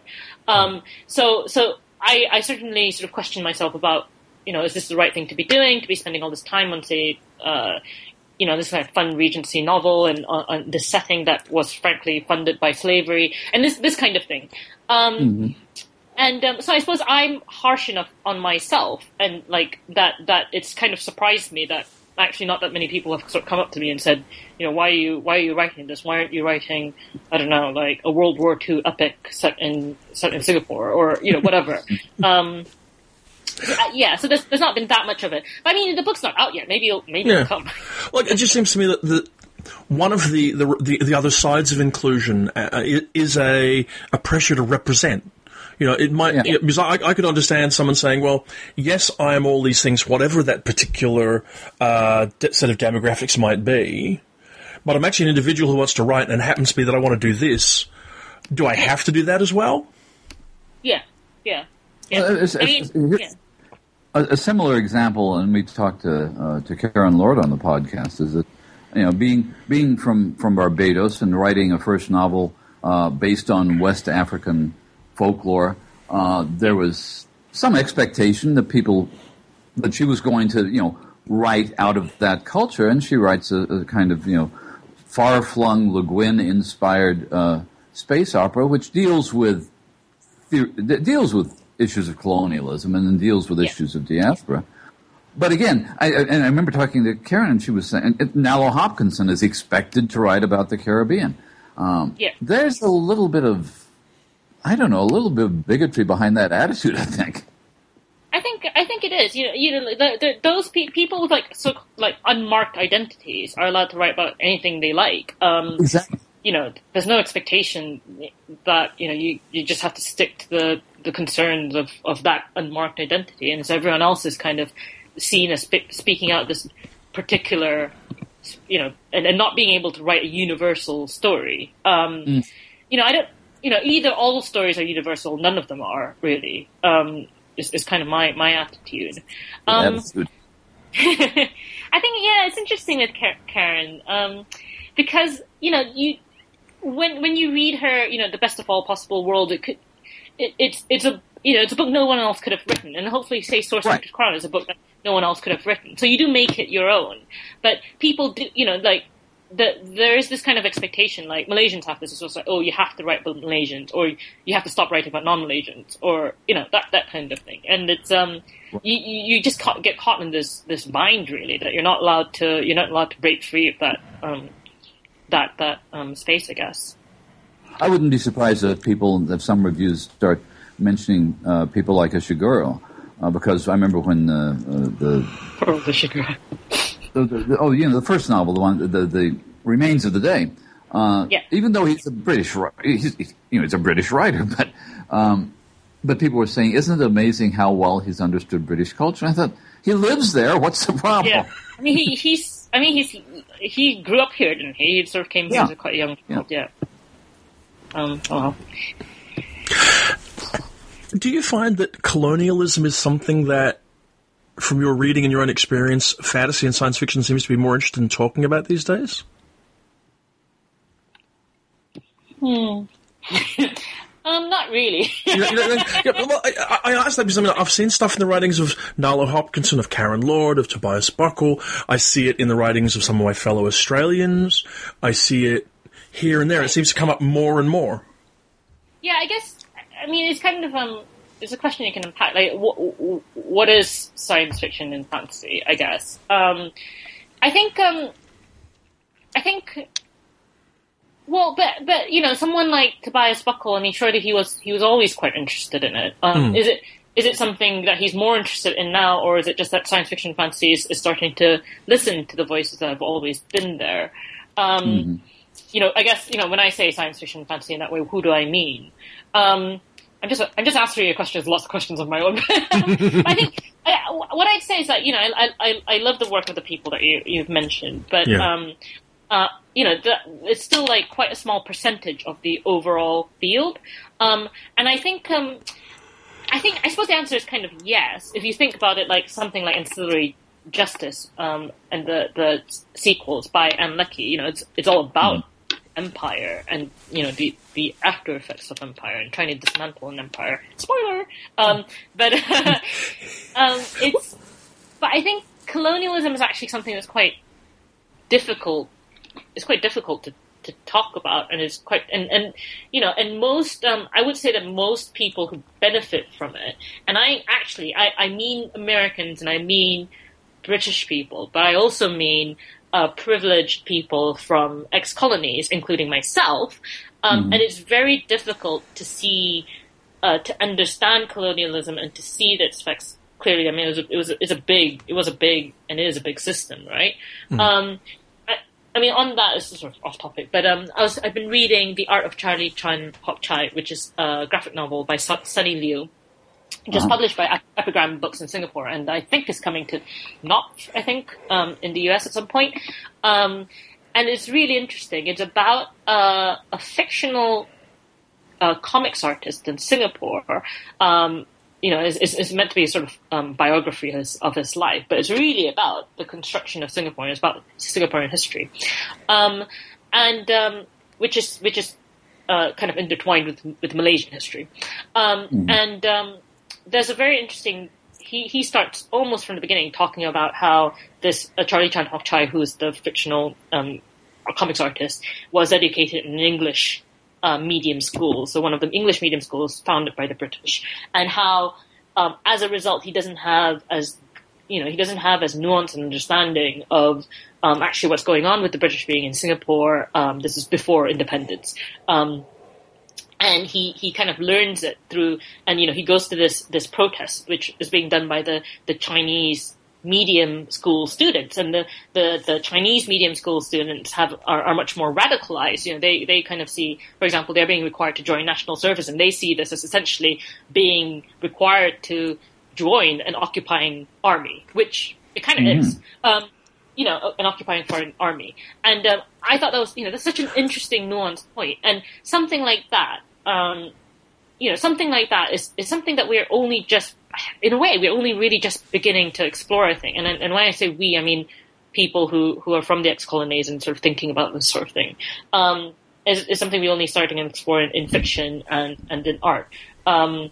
S3: Um, so so I, I certainly sort of question myself about you know is this the right thing to be doing to be spending all this time on say uh, you know this kind of fun Regency novel and on, on this setting that was frankly funded by slavery and this this kind of thing um, and um, so I suppose I'm harsh enough on myself, and like that that it's kind of surprised me that actually not that many people have sort of come up to me and said, you know, why are you why are you writing this? Why aren't you writing, I don't know, like a World War II epic set in set in Singapore or you know whatever. um, uh, yeah, so there's, there's not been that much of it. But I mean, the book's not out yet. Maybe it'll, maybe
S1: Yeah.
S3: it'll come.
S1: Like it just seems to me that the one of the the the, the other sides of inclusion uh, is a a pressure to represent. You know, it might
S2: Yeah.
S1: yeah, because I, I could understand someone saying, "Well, yes, I am all these things, whatever that particular uh, set of demographics might be, but I'm actually an individual who wants to write, and it happens to be that I want to do this. Do I have to do that as well?"
S3: Yeah, yeah, yeah.
S2: Well, it's-
S3: I mean, yeah.
S2: A, a similar example, and we talked to uh, to Karen Lord on the podcast, is that you know being being from from Barbados and writing a first novel uh, based on West African folklore, uh, there was some expectation that people that she was going to you know write out of that culture, and she writes a, a kind of you know far flung Le Guin inspired uh, space opera, which deals with deals with issues of colonialism and then deals with
S3: Yeah.
S2: issues of diaspora. But again, I, and I remember talking to Karen, and she was saying, Nalo Hopkinson is expected to write about the Caribbean. Um,
S3: Yeah.
S2: There's a little bit of, I don't know, a little bit of bigotry behind that attitude, I think.
S3: I think I think it is. You know, you know, the, the, those pe- people with like so like unmarked identities are allowed to write about anything they like. Um,
S2: Exactly.
S3: you know, there's no expectation that you know you, you just have to stick to the, the concerns of, of that unmarked identity, and so everyone else is kind of seen as spe- speaking out this particular, you know, and, and not being able to write a universal story. Um, You know, I don't. You know, either all stories are universal, none of them are really. Um, is, is kind of my my attitude. Um,
S2: Attitude.
S3: I think yeah, it's interesting with Karen um, because you know you when when you read her, you know, the best of all possible world, it could it, it's it's a you know it's a book no one else could have written, and hopefully, say Source
S2: Right.
S3: Crown is a book that no one else could have written. So you do make it your own, but people do you know like. The, there is this kind of expectation, like Malaysians have this, it's also like, oh, you have to write about Malaysians, or you have to stop writing about non-Malaysians, or you know that that kind of thing. And it's um, you you you just caught, get caught in this this bind really that you're not allowed to you're not allowed to break free of that um that that um space, I guess.
S2: I wouldn't be surprised if people, if some reviews start mentioning uh, people like Ishiguro, uh, because I remember when uh, uh, the,
S3: Pearl the
S2: the, the, the oh, you know, the first novel, the one, the, the Remains of the Day. Uh,
S3: Yeah.
S2: Even though he's a British, he's, he's, you know, he's a British writer, but um, but people were saying, isn't it amazing how well he's understood British culture? And I thought he lives there. What's the problem?
S3: Yeah, I mean he he's I mean he's he grew up here, didn't he? He sort of came here
S2: Yeah.
S3: as a quite young child. Yeah. Um. Oh well.
S1: Do you find that colonialism is something that, from your reading and your own experience, fantasy and science fiction seems to be more interested in talking about these days? Hmm.
S3: Um. Not really.
S1: You know, you know, yeah, well, I, I I asked that because I mean, I've seen stuff in the writings of Nalo Hopkinson, of Karen Lord, of Tobias Buckell. I see it in the writings of some of my fellow Australians. I see it here and there. It seems to come up more and more.
S3: Yeah, I guess. I mean, it's kind of um. It's a question you can unpack. Like, what what is science fiction and fantasy? I guess. Um, I think um, I think. Well, but but you know, someone like Tobias Buckell. I mean, surely he was he was always quite interested in it. Um, Is it is it something that he's more interested in now, or is it just that science fiction fantasy is, is starting to listen to the voices that have always been there? Um, You know, I guess you know when I say science fiction fantasy in that way, who do I mean? Um, I'm just I'm just answering your questions, lots of questions of my own. I think I, what I'd say is that you know I, I I love the work of the people that you you've mentioned, but
S1: Yeah.
S3: um, uh, you know the, it's still like quite a small percentage of the overall field, um, and I think um, I think I suppose the answer is kind of yes if you think about it like something like ancillary justice um, and the the sequels by Ann Leckie. You know, it's it's all about empire and you know the the after effects of empire and trying to dismantle an empire. Spoiler, um, but um, it's but I think colonialism is actually something that's quite difficult. It's quite difficult to to talk about and it's quite and and you know and most um i would say that most people who benefit from it and i actually i i mean americans and i mean british people but i also mean uh privileged people from ex-colonies including myself. Um and it's very difficult to see uh to understand colonialism and to see that its effects clearly i mean it was a, it was a, it's a big it was a big and it is a big system right? Um I, I mean, on that is sort of off topic, but um, I was I've been reading The Art of Charlie Chan Hok Chai, which is a graphic novel by Su- Sonny Liew, just published by Epigram Books in Singapore, and I think is coming to Knopf, I think, um, in the US at some point. Um, and it's really interesting. It's about uh, a fictional uh, comics artist in Singapore. Um, you know, is, is, is meant to be a sort of um, biography of his, of his life, but it's really about the construction of Singapore. It's about Singaporean history, um, and um, which is which is uh, kind of intertwined with with Malaysian history. Um, And um, there's a very interesting. He he starts almost from the beginning talking about how this uh, Charlie Chan Hok Chai, who is the fictional um, comics artist, was educated in an English uh, medium school, so one of the English medium schools founded by the British, and how um, as a result he doesn't have as you know he doesn't have as nuanced an understanding of um, actually what's going on with the British being in Singapore. Um, this is before independence. And he, he kind of learns it through, and you know, he goes to this, this protest, which is being done by the, the Chinese medium school students and the, the, the Chinese medium school students have are, are much more radicalized. You know, they, they kind of see, for example, they're being required to join national service and they see this as essentially being required to join an occupying army, which it kind of is. Um, you know, an occupying foreign army. And um, I thought that was, you know, that's such an interesting nuanced point. And something like that, um, you know, something like that is, is something that we're only just, in a way, we're only really just beginning to explore, I think. And, and when I say we, I mean people who, who are from the ex-colonies and sort of thinking about this sort of thing, um, is, is something we're only starting to explore in, in fiction and, and in art. Um,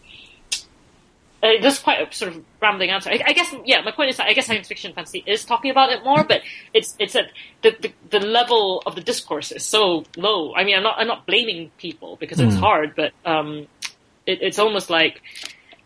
S3: uh, that's quite a sort of rambling answer. I, I, guess, yeah, my point is that I guess science fiction fantasy is talking about it more, but it's it's that the, the, the level of the discourse is so low. I mean, I'm not I'm not blaming people because it's mm. hard, but um, it, it's almost like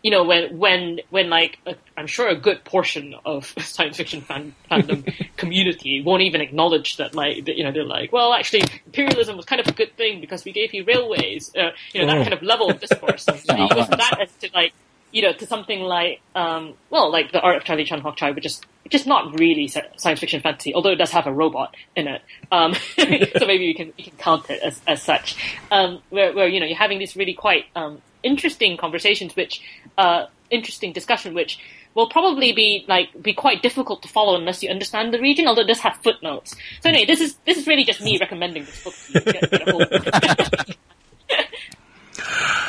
S3: you know when when when like i I'm sure a good portion of science fiction fan, fandom community won't even acknowledge that like you know they're like well actually imperialism was kind of a good thing because we gave you railways, uh, you know that oh. kind of level of discourse. so you go from that to like you know, to something like, um, well, like the art of Charlie Chan Hok Chai, which is just not really science fiction fantasy, although it does have a robot in it. Um, so maybe you can you can count it as as such. Um, where, where you know you're having these really quite um, interesting conversations, which uh, interesting discussion, which will probably be like be quite difficult to follow unless you understand the region. Although it does have footnotes. So anyway, this is this is really just me recommending this book.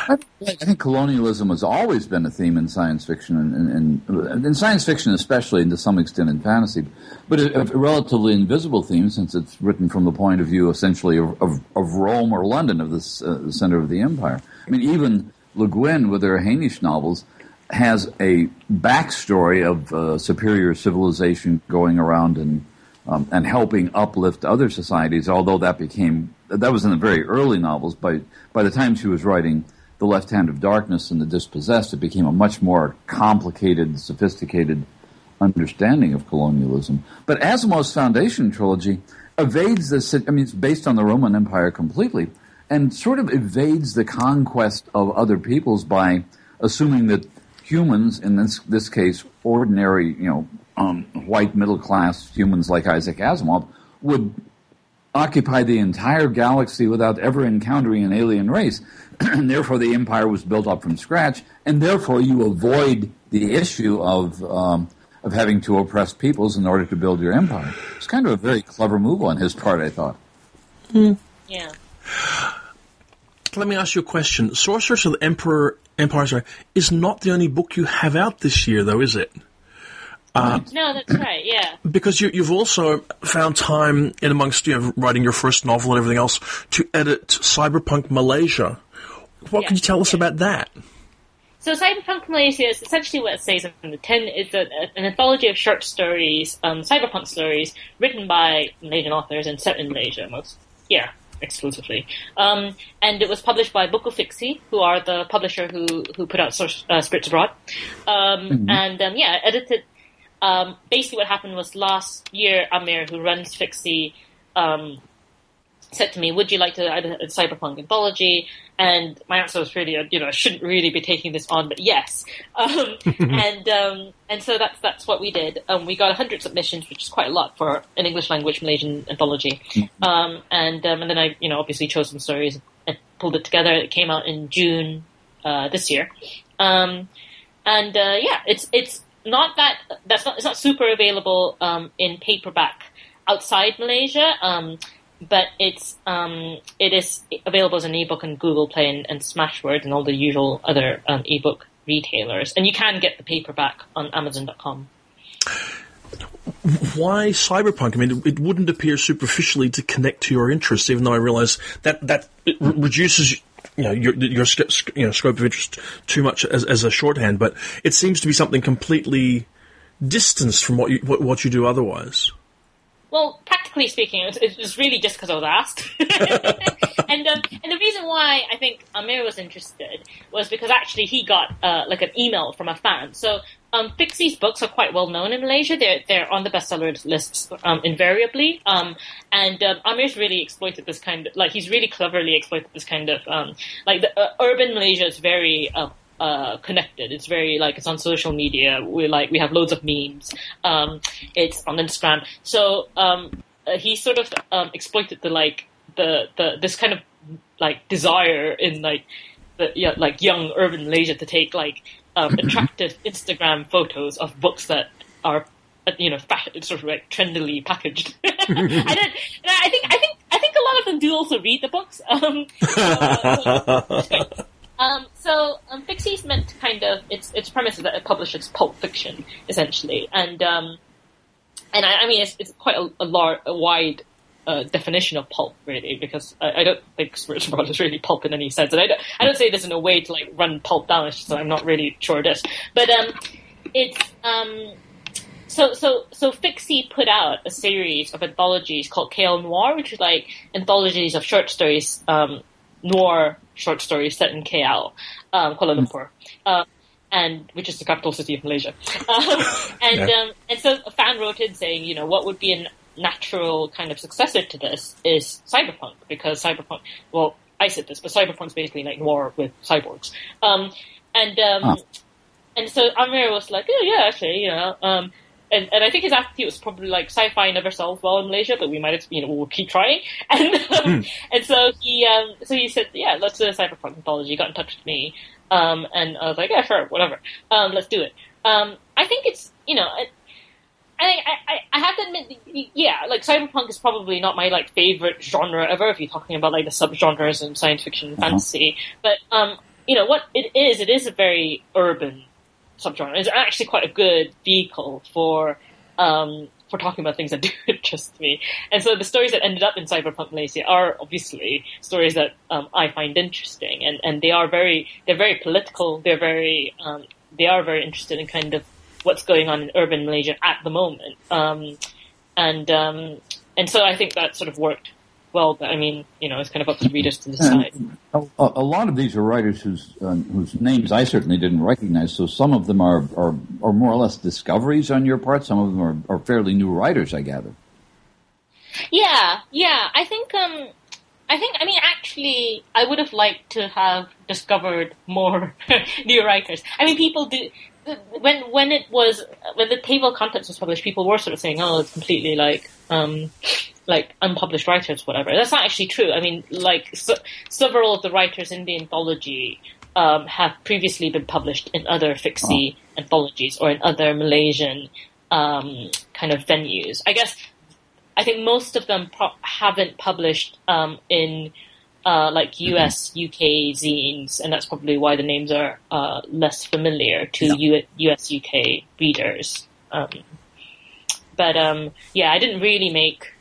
S2: I think colonialism has always been a theme in science fiction, and, and, in science fiction especially, and to some extent in fantasy, but a, a, relatively invisible theme since it's written from the point of view essentially of, of, of Rome or London, of uh, the center of the empire. I mean, even Le Guin, with her Hainish novels, has a backstory of uh, superior civilization going around and um, and helping uplift other societies. Although that became that was in the very early novels. By by the time she was writing The Left Hand of Darkness and The Dispossessed, it became a much more complicated, sophisticated understanding of colonialism. But Asimov's Foundation trilogy evades this. I mean, it's based on the Roman Empire completely, and sort of evades the conquest of other peoples by assuming that humans, in this this case, ordinary, you know, um, white middle class humans like Isaac Asimov, would occupy the entire galaxy without ever encountering an alien race. and therefore, the empire was built up from scratch, and therefore, you avoid the issue of um, of having to oppress peoples in order to build your empire. It's kind of a very clever move on his part, I thought.
S3: Mm. Yeah.
S1: Let me ask you a question. Sorceress of the Emperor Empire sorry, is not the only book you have out this year, though, is it?
S3: Uh, no, that's right. Yeah.
S1: Because you, have also found time in amongst you know, writing your first novel and everything else to edit Cyberpunk Malaysia. What yeah, can you tell us yeah. about that?
S3: So Cyberpunk Malaysia is essentially what it says in the tin. It's a, an anthology of short stories, um, cyberpunk stories, written by Malaysian authors and set in Malaysia. Most, yeah, exclusively. Um, and it was published by Buku Fixi, who are the publisher who who put out uh, Spirits Abroad. Um, mm-hmm. And um, yeah, edited um, basically what happened was last year, Amir, who runs Fixi, um, said to me, "Would you like to edit a cyberpunk anthology?" And my answer was really, you know, I shouldn't really be taking this on, but yes. Um, and um, and so that's that's what we did. Um, we got 100 submissions, which is quite a lot for an English language Malaysian anthology. Mm-hmm. Um, and um, and then I, you know, obviously chose some stories and pulled it together. It came out in June uh, this year. Um, and uh, yeah, it's it's not that that's not it's not super available um, in paperback outside Malaysia, um, but it's um, it is available as an ebook on Google Play and, and Smashwords and all the usual other um, ebook retailers, and you can get the paperback on Amazon.com.
S1: Why cyberpunk? I mean, it wouldn't appear superficially to connect to your interests, even though I realize that that reduces you know your, your you know scope of interest too much as, as a shorthand, but it seems to be something completely distanced from what you what, what you do otherwise.
S3: Well, practically speaking, it was, really just because I was asked. and um, and the reason why I think Amir was interested was because actually he got uh, like an email from a fan. So um, Fixi's books are quite well known in Malaysia. They're they're on the bestseller lists um, invariably. Um, and um, Amir's really exploited this kind of like he's really cleverly exploited this kind of um, like the uh, urban Malaysia is very uh, uh, connected. It's very like it's on social media. We like we have loads of memes. Um, it's on Instagram. So um, uh, he sort of um, exploited the like the the this kind of like desire in like the yeah, like young urban Malaysia to take like um, attractive Instagram photos of books that are uh, you know, sort of like trendily packaged. I don't. I think. I think. I think a lot of them do also read the books. Um, uh, um, so um, Fixi's meant to kind of its its premise is that it publishes pulp fiction essentially, and um, and I, I mean it's, it's quite a, a large, a wide uh, definition of pulp really because I, I don't think Spirits Abroad is really pulp in any sense, and I don't, I don't say this in a way to like run pulp down. It's just I'm not really sure it is, but um, it's um. So, so, so Fixie put out a series of anthologies called KL Noir, which is like anthologies of short stories, um, noir short story set in KL, um, Kuala Lumpur, uh, and which is the capital city of Malaysia. Um, and
S1: Yeah.
S3: um, and so a fan wrote in saying, you know, what would be a natural kind of successor to this is cyberpunk because cyberpunk. Well, I said this, but cyberpunk's basically like war with cyborgs. Um, and um, and so Amir was like, oh yeah, actually, you know. And, and I think his attitude was probably like sci-fi never sells well in Malaysia, but we might, have, you know, we'll keep trying. And um, and so he um, so he said, yeah, let's do a cyberpunk anthology. He got in touch with me, um, and I was like, yeah, sure, whatever, um, let's do it. Um, I think it's you know. I, I, I, I have to admit, yeah, like cyberpunk is probably not my like favorite genre ever. If you're talking about like the subgenres in science fiction and fantasy, but um, you know what it is. It is a very urban subgenre. It's actually quite a good vehicle for um, for talking about things that do interest me. And so the stories that ended up in Cyberpunk Malaysia are obviously stories that um, I find interesting, and, and they are very they're very political. They're very um, they are very interested in kind of what's going on in urban Malaysia at the moment. Um, and um, and so I think that sort of worked well. But I mean, you know, it's kind of up to readers to decide.
S2: A, a lot of these are writers whose uh, whose names I certainly didn't recognize. So some of them are, are are more or less discoveries on your part. Some of them are, are fairly new writers, I gather.
S3: Yeah, yeah. I think um I think I mean actually I would have liked to have discovered more new writers. I mean people do when when it was when the table of contents was published, people were sort of saying, "Oh, it's completely like um, like unpublished writers, whatever." That's not actually true. I mean, like s several of the writers in the anthology um, have previously been published in other Fixi anthologies or in other Malaysian um, kind of venues. I guess I think most of them pro- haven't published um, in uh, like US, UK zines, and that's probably why the names are uh, less familiar to U- US, UK readers. Um, but um, yeah, I didn't really make.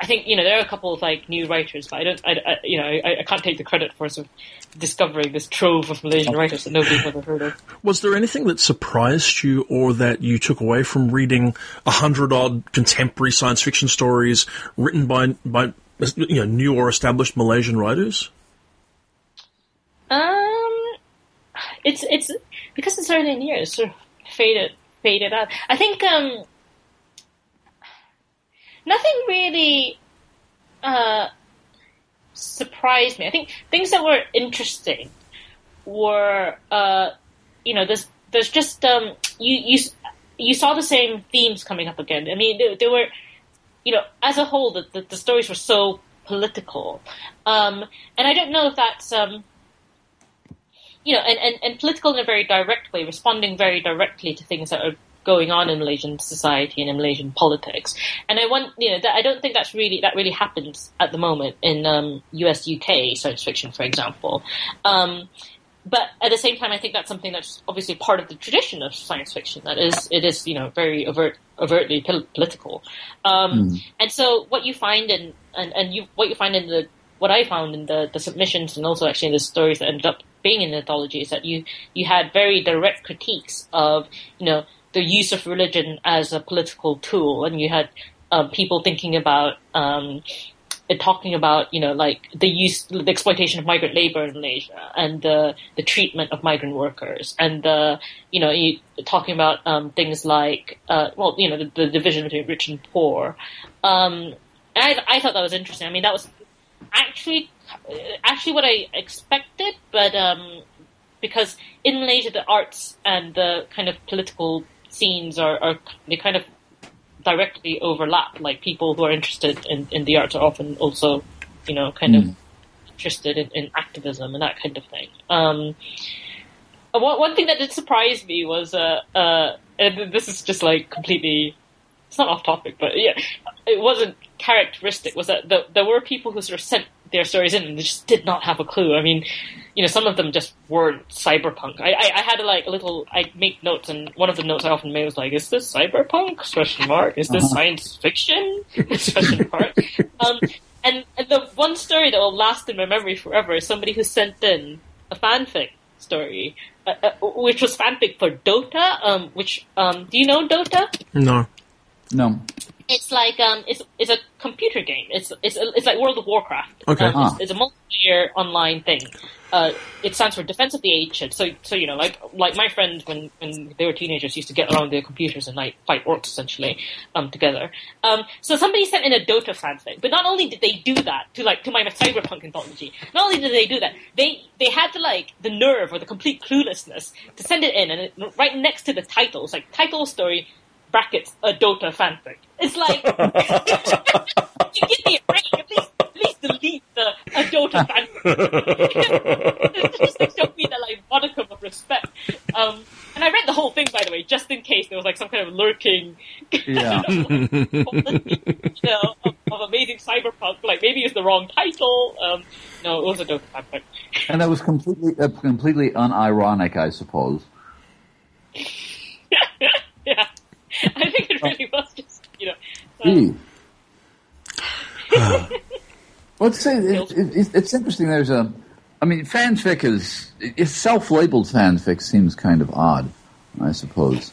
S3: I think you know there are a couple of like new writers, but I don't. I, I you know I, I can't take the credit for sort of discovering this trove of Malaysian writers that nobody's ever heard of.
S1: Was there anything that surprised you or that you took away from reading a hundred odd contemporary science fiction stories written by by you know new or established Malaysian writers?
S3: Um, it's it's because it's early in the year, it's sort of faded faded out. I think um, nothing really uh surprised me. I think things that were interesting were uh, you know, there's there's just um, you you you saw the same themes coming up again. I mean, there, there were you know, as a whole, the, the, the stories were so political, um, and I don't know if that's um, you know, and, and, and political in a very direct way, responding very directly to things that are going on in Malaysian society and in Malaysian politics. And I want, you know, that, I don't think that's really that really happens at the moment in um, US UK science fiction, for example. Um, but at the same time, I think that's something that's obviously part of the tradition of science fiction. That is, it is, you know, very overt, overtly pol- political. Um, And so, what you find in and, and you what you find in the what I found in the, the submissions and also actually in the stories that ended up being in the anthology is that you you had very direct critiques of you know the use of religion as a political tool, and you had um, people thinking about um, talking about you know like the use the exploitation of migrant labor in Malaysia and the the treatment of migrant workers and the you know you, talking about um, things like uh, well you know the, the division between rich and poor. Um, I, I thought that was interesting. I mean that was actually actually what I expected, but um, because in Malaysia the arts and the kind of political scenes are, are they kind of directly overlap. Like people who are interested in, in the arts are often also, you know, kind of interested in, in activism and that kind of thing. Um, one, one thing that did surprise me was, uh, uh, and this is just like completely, it's not off topic, but yeah, it wasn't characteristic, was that the, there were people who sort of sent their stories in, and they just did not have a clue. I mean, you know, some of them just weren't cyberpunk. I, I, I had like a little, I make notes, and one of the notes I often made was like, "Is this cyberpunk?" Question mark. Is this
S2: Uh-huh.
S3: science fiction? Question mark. Um, and, and the one story that will last in my memory forever is somebody who sent in a fanfic story, uh, uh, which was fanfic for Dota. Um, which um, do you know Dota?
S1: No.
S2: No.
S3: It's like um, it's it's a computer game. It's it's it's like World of Warcraft.
S1: Okay.
S3: Um,
S2: Ah.
S3: it's, it's a multiplayer online thing. Uh, it stands for Defense of the Ancient. So so you know, like like my friends when when they were teenagers used to get around their computers and like fight orcs essentially um together. Um, so somebody sent in a Dota fanfic, but not only did they do that to like to my cyberpunk anthology, not only did they do that, they they had the like the nerve or the complete cluelessness to send it in, and it, right next to the title, it's like title story brackets a Dota fanfic. It's like you give me a break. At least, at least delete the a Dota fanfic. just to show me the like modicum of respect. Um, and I read the whole thing by the way, just in case there was like some kind of lurking,
S2: Yeah.
S3: you know, of, of amazing cyberpunk. Like maybe it's the wrong title. Um, no, it was a Dota fanfic.
S2: and that was completely uh, completely unironic, I suppose.
S3: I think it really was just you know. um,
S2: Gee. well, it's, it, it, it's interesting. There's a, I mean, fanfic is it's self-labeled fanfic seems kind of odd, I suppose,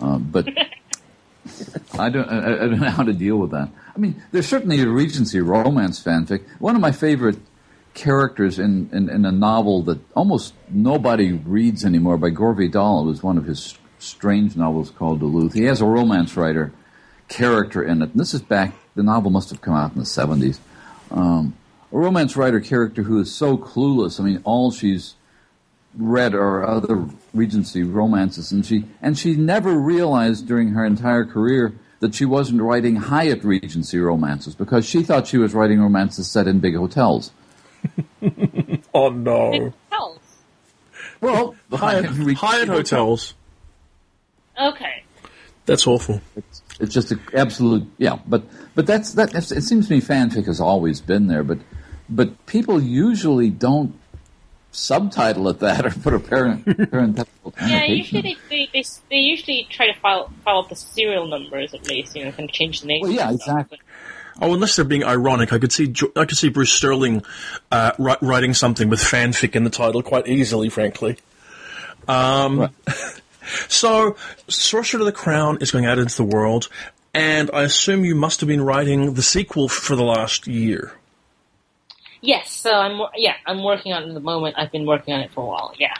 S2: um, but I don't I, I don't know how to deal with that. I mean, there's certainly a Regency romance fanfic. One of my favorite characters in, in, in a novel that almost nobody reads anymore by Gore Vidal. It was one of his strange novels called Duluth. He has a romance writer character in it. And this is back, the novel must have come out in the 70s. Um, a romance writer character who is so clueless. I mean, all she's read are other Regency romances, and she and she never realized during her entire career that she wasn't writing Hyatt Regency romances because she thought she was writing romances set in big hotels.
S1: Oh no.
S3: Big hotels.
S2: Well, the
S1: Hyatt,
S2: Regency
S1: Hyatt hotels.
S3: Okay.
S1: That's awful.
S2: It's, it's just an absolute yeah. But but that's that. It seems to me fanfic has always been there, but but people usually don't subtitle it that or put a parent parenthetical
S3: Yeah, usually they, they, they, they usually try to file follow up the serial numbers at least, you know, kind of change the name.
S2: Well, yeah,
S3: and stuff,
S2: exactly.
S1: Oh, unless they're being ironic, I could see Jo- I could see Bruce Sterling uh, writing something with fanfic in the title quite easily, frankly. Um,
S2: Right.
S1: So, Sorcerer of the Crown is going out into the world, and I assume you must have been writing the sequel for the last year.
S3: Yes, so I'm yeah, I'm working on it at the moment. I've been working on it for a while. Yeah.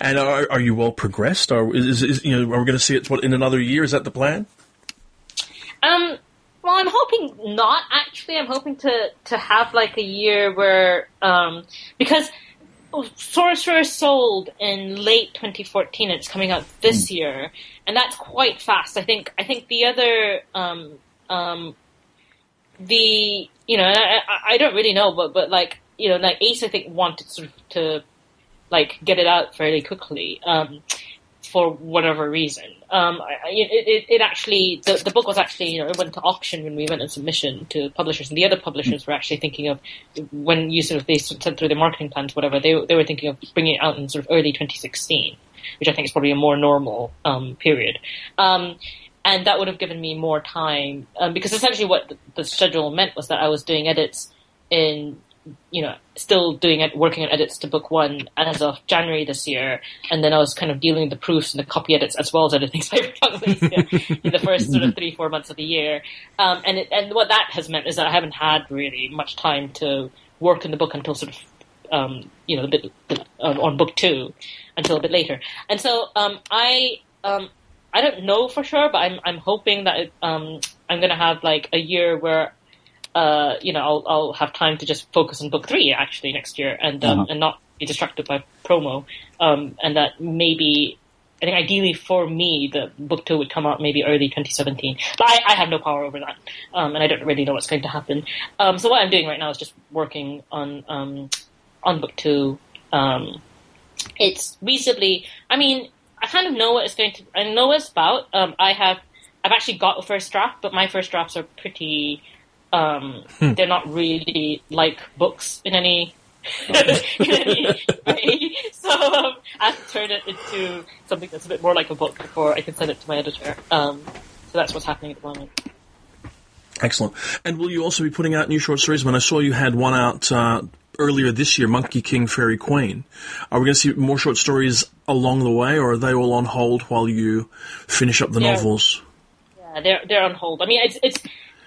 S1: And are, are you well progressed? Or is, is, is you know are we going to see it what in another year? Is that the plan?
S3: Um. Well, I'm hoping not. Actually, I'm hoping to to have like a year where um because Sorcerer sold in late 2014. It's coming out this year, and that's quite fast. I think. I think the other um um the you know I, I- I don't really know, but but like you know like Ace I think wanted sort of to like get it out fairly quickly. Um, for whatever reason. Um, it, it, it actually, the, the book was actually, you know, it went to auction when we went in submission to publishers, and the other publishers were actually thinking of, when you sort of, they sent through their marketing plans, whatever, they, they were thinking of bringing it out in sort of early 2016, which I think is probably a more normal, um, period. Um, and that would have given me more time, um, because essentially what the, the schedule meant was that I was doing edits in you know, still doing it, working on edits to book one as of January this year, and then I was kind of dealing with the proofs and the copy edits as well as editing Cyberpunk in the first sort of three, four months of the year. Um, and it, and what that has meant is that I haven't had really much time to work on the book until sort of, um, you know, a bit uh, on book two until a bit later. And so um, I um, I don't know for sure, but I'm I'm hoping that it, um, I'm going to have like a year where uh, you know, I'll, I'll have time to just focus on book three actually next year and, um,
S2: Uh-huh.
S3: and not be distracted by promo. Um, and that maybe, I think ideally for me, the book two would come out maybe early 2017. But I, I have no power over that. Um, and I don't really know what's going to happen. Um, so what I'm doing right now is just working on, um, on book two. Um, it's reasonably, I mean, I kind of know what it's going to, I know what it's about. Um, I have, I've actually got a first draft, but my first drafts are pretty, um,
S1: Hmm.
S3: they're not really like books in any in any way. So um, I have to turn it into something that's a bit more like a book before I can send it to my editor. Um, so that's what's happening at the moment.
S1: Excellent. And will you also be putting out new short stories? When I saw you had one out uh, earlier this year, Monkey King, Fairy Queen. Are we going to see more short stories along the way, or are they all on hold while you finish up the
S3: Yeah.
S1: novels?
S3: Yeah, they're they're on hold. I mean, it's it's.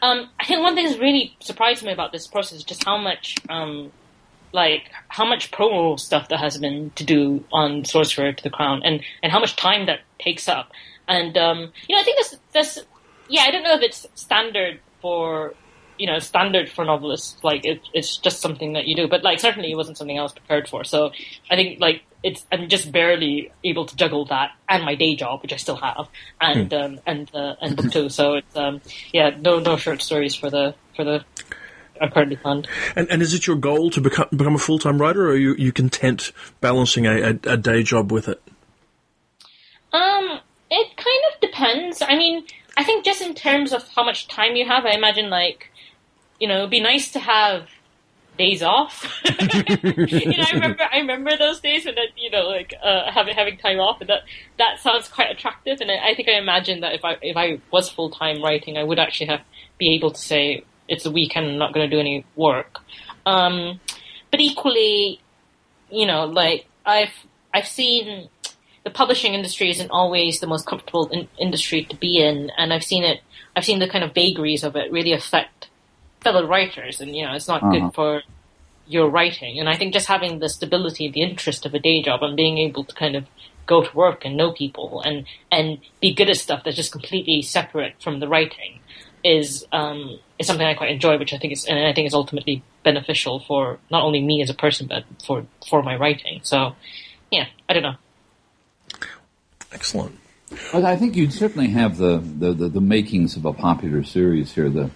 S3: Um, I think one thing that's really surprised me about this process is just how much, um, like how much promo stuff there has been to do on Sorcerer to the Crown, and and how much time that takes up. And um, you know, I think that's that's yeah. I don't know if it's standard for you know standard for novelists. Like it, it's just something that you do, but like certainly it wasn't something I was prepared for. So I think like it's I'm just barely able to juggle that and my day job, which I still have, and um, and uh, and book two. So it's um, yeah, no no short stories for the for the currently planned.
S1: And, and is it your goal to become become a full time writer, or are you, you content balancing a, a, a day job with it?
S3: Um, it kind of depends. I mean, I think just in terms of how much time you have, I imagine like, you know, it'd be nice to have days off. you know, I remember I remember those days when that you know like uh, having having time off, and that that sounds quite attractive. And I, I think I imagine that if I if I was full time writing, I would actually have be able to say it's a weekend, I'm not going to do any work. Um, but equally, you know, like I've I've seen the publishing industry isn't always the most comfortable in- industry to be in, and I've seen it. I've seen the kind of vagaries of it really affect fellow writers, and you know, it's not
S2: Uh-huh.
S3: good for your writing. And I think just having the stability, the interest of a day job, and being able to kind of go to work and know people and and be good at stuff that's just completely separate from the writing is um, is something I quite enjoy, which I think is and I think is ultimately beneficial for not only me as a person but for for my writing. So yeah, I don't know.
S1: Excellent.
S2: But I think you'd certainly have the, the, the, the makings of a popular series here. The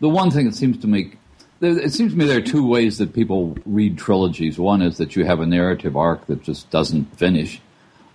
S2: the one thing that seems to make it seems to me there are two ways that people read trilogies. One is that you have a narrative arc that just doesn't finish.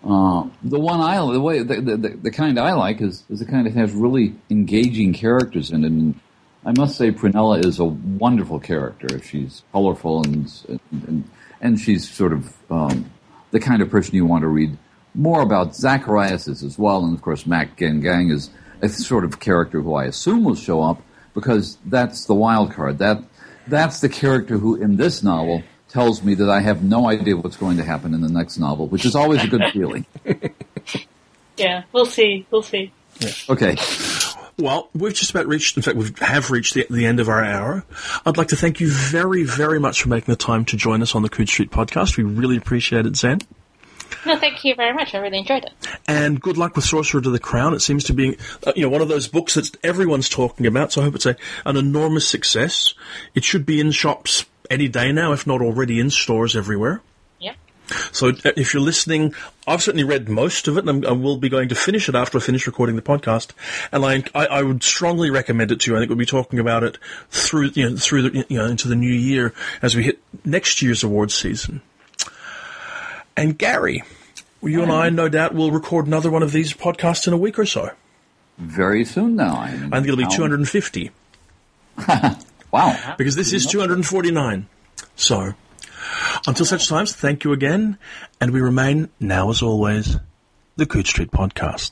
S2: Uh, the one I the way the, the, the kind I like is, is the kind that has really engaging characters in it. And I must say, Prunella is a wonderful character. She's colorful and and, and she's sort of um, the kind of person you want to read more about. Zacharias is as well, and of course, Mak Genggang is a sort of character who I assume will show up because that's the wild card. That that's the character who, in this novel, tells me that I have no idea what's going to happen in the next novel, which is always a good feeling.
S3: Yeah, we'll see. We'll see.
S2: Okay.
S1: Well, we've just about reached, in fact, we have reached the, the end of our hour. I'd like to thank you very, very much for making the time to join us on the Coode Street podcast. We really appreciate it, Zen.
S3: No, thank you very much. I really enjoyed it.
S1: And good luck with Sorcerer to the Crown. It seems to be, uh, you know, one of those books that everyone's talking about. So I hope it's a, an enormous success. It should be in shops any day now, if not already in stores everywhere.
S3: Yep.
S1: So uh, if you're listening, I've certainly read most of it, and I'm, I will be going to finish it after I finish recording the podcast. And I, I, I would strongly recommend it to you. I think we'll be talking about it through, you know, through the, you know, into the new year as we hit next year's awards season. And Gary, you and I, no doubt, will record another one of these podcasts in a week or so.
S2: Very soon now. I,
S1: think it'll be 250
S2: Wow.
S1: because this is 249. So, until such times, thank you again, and we remain now as always the Coode Street Podcast.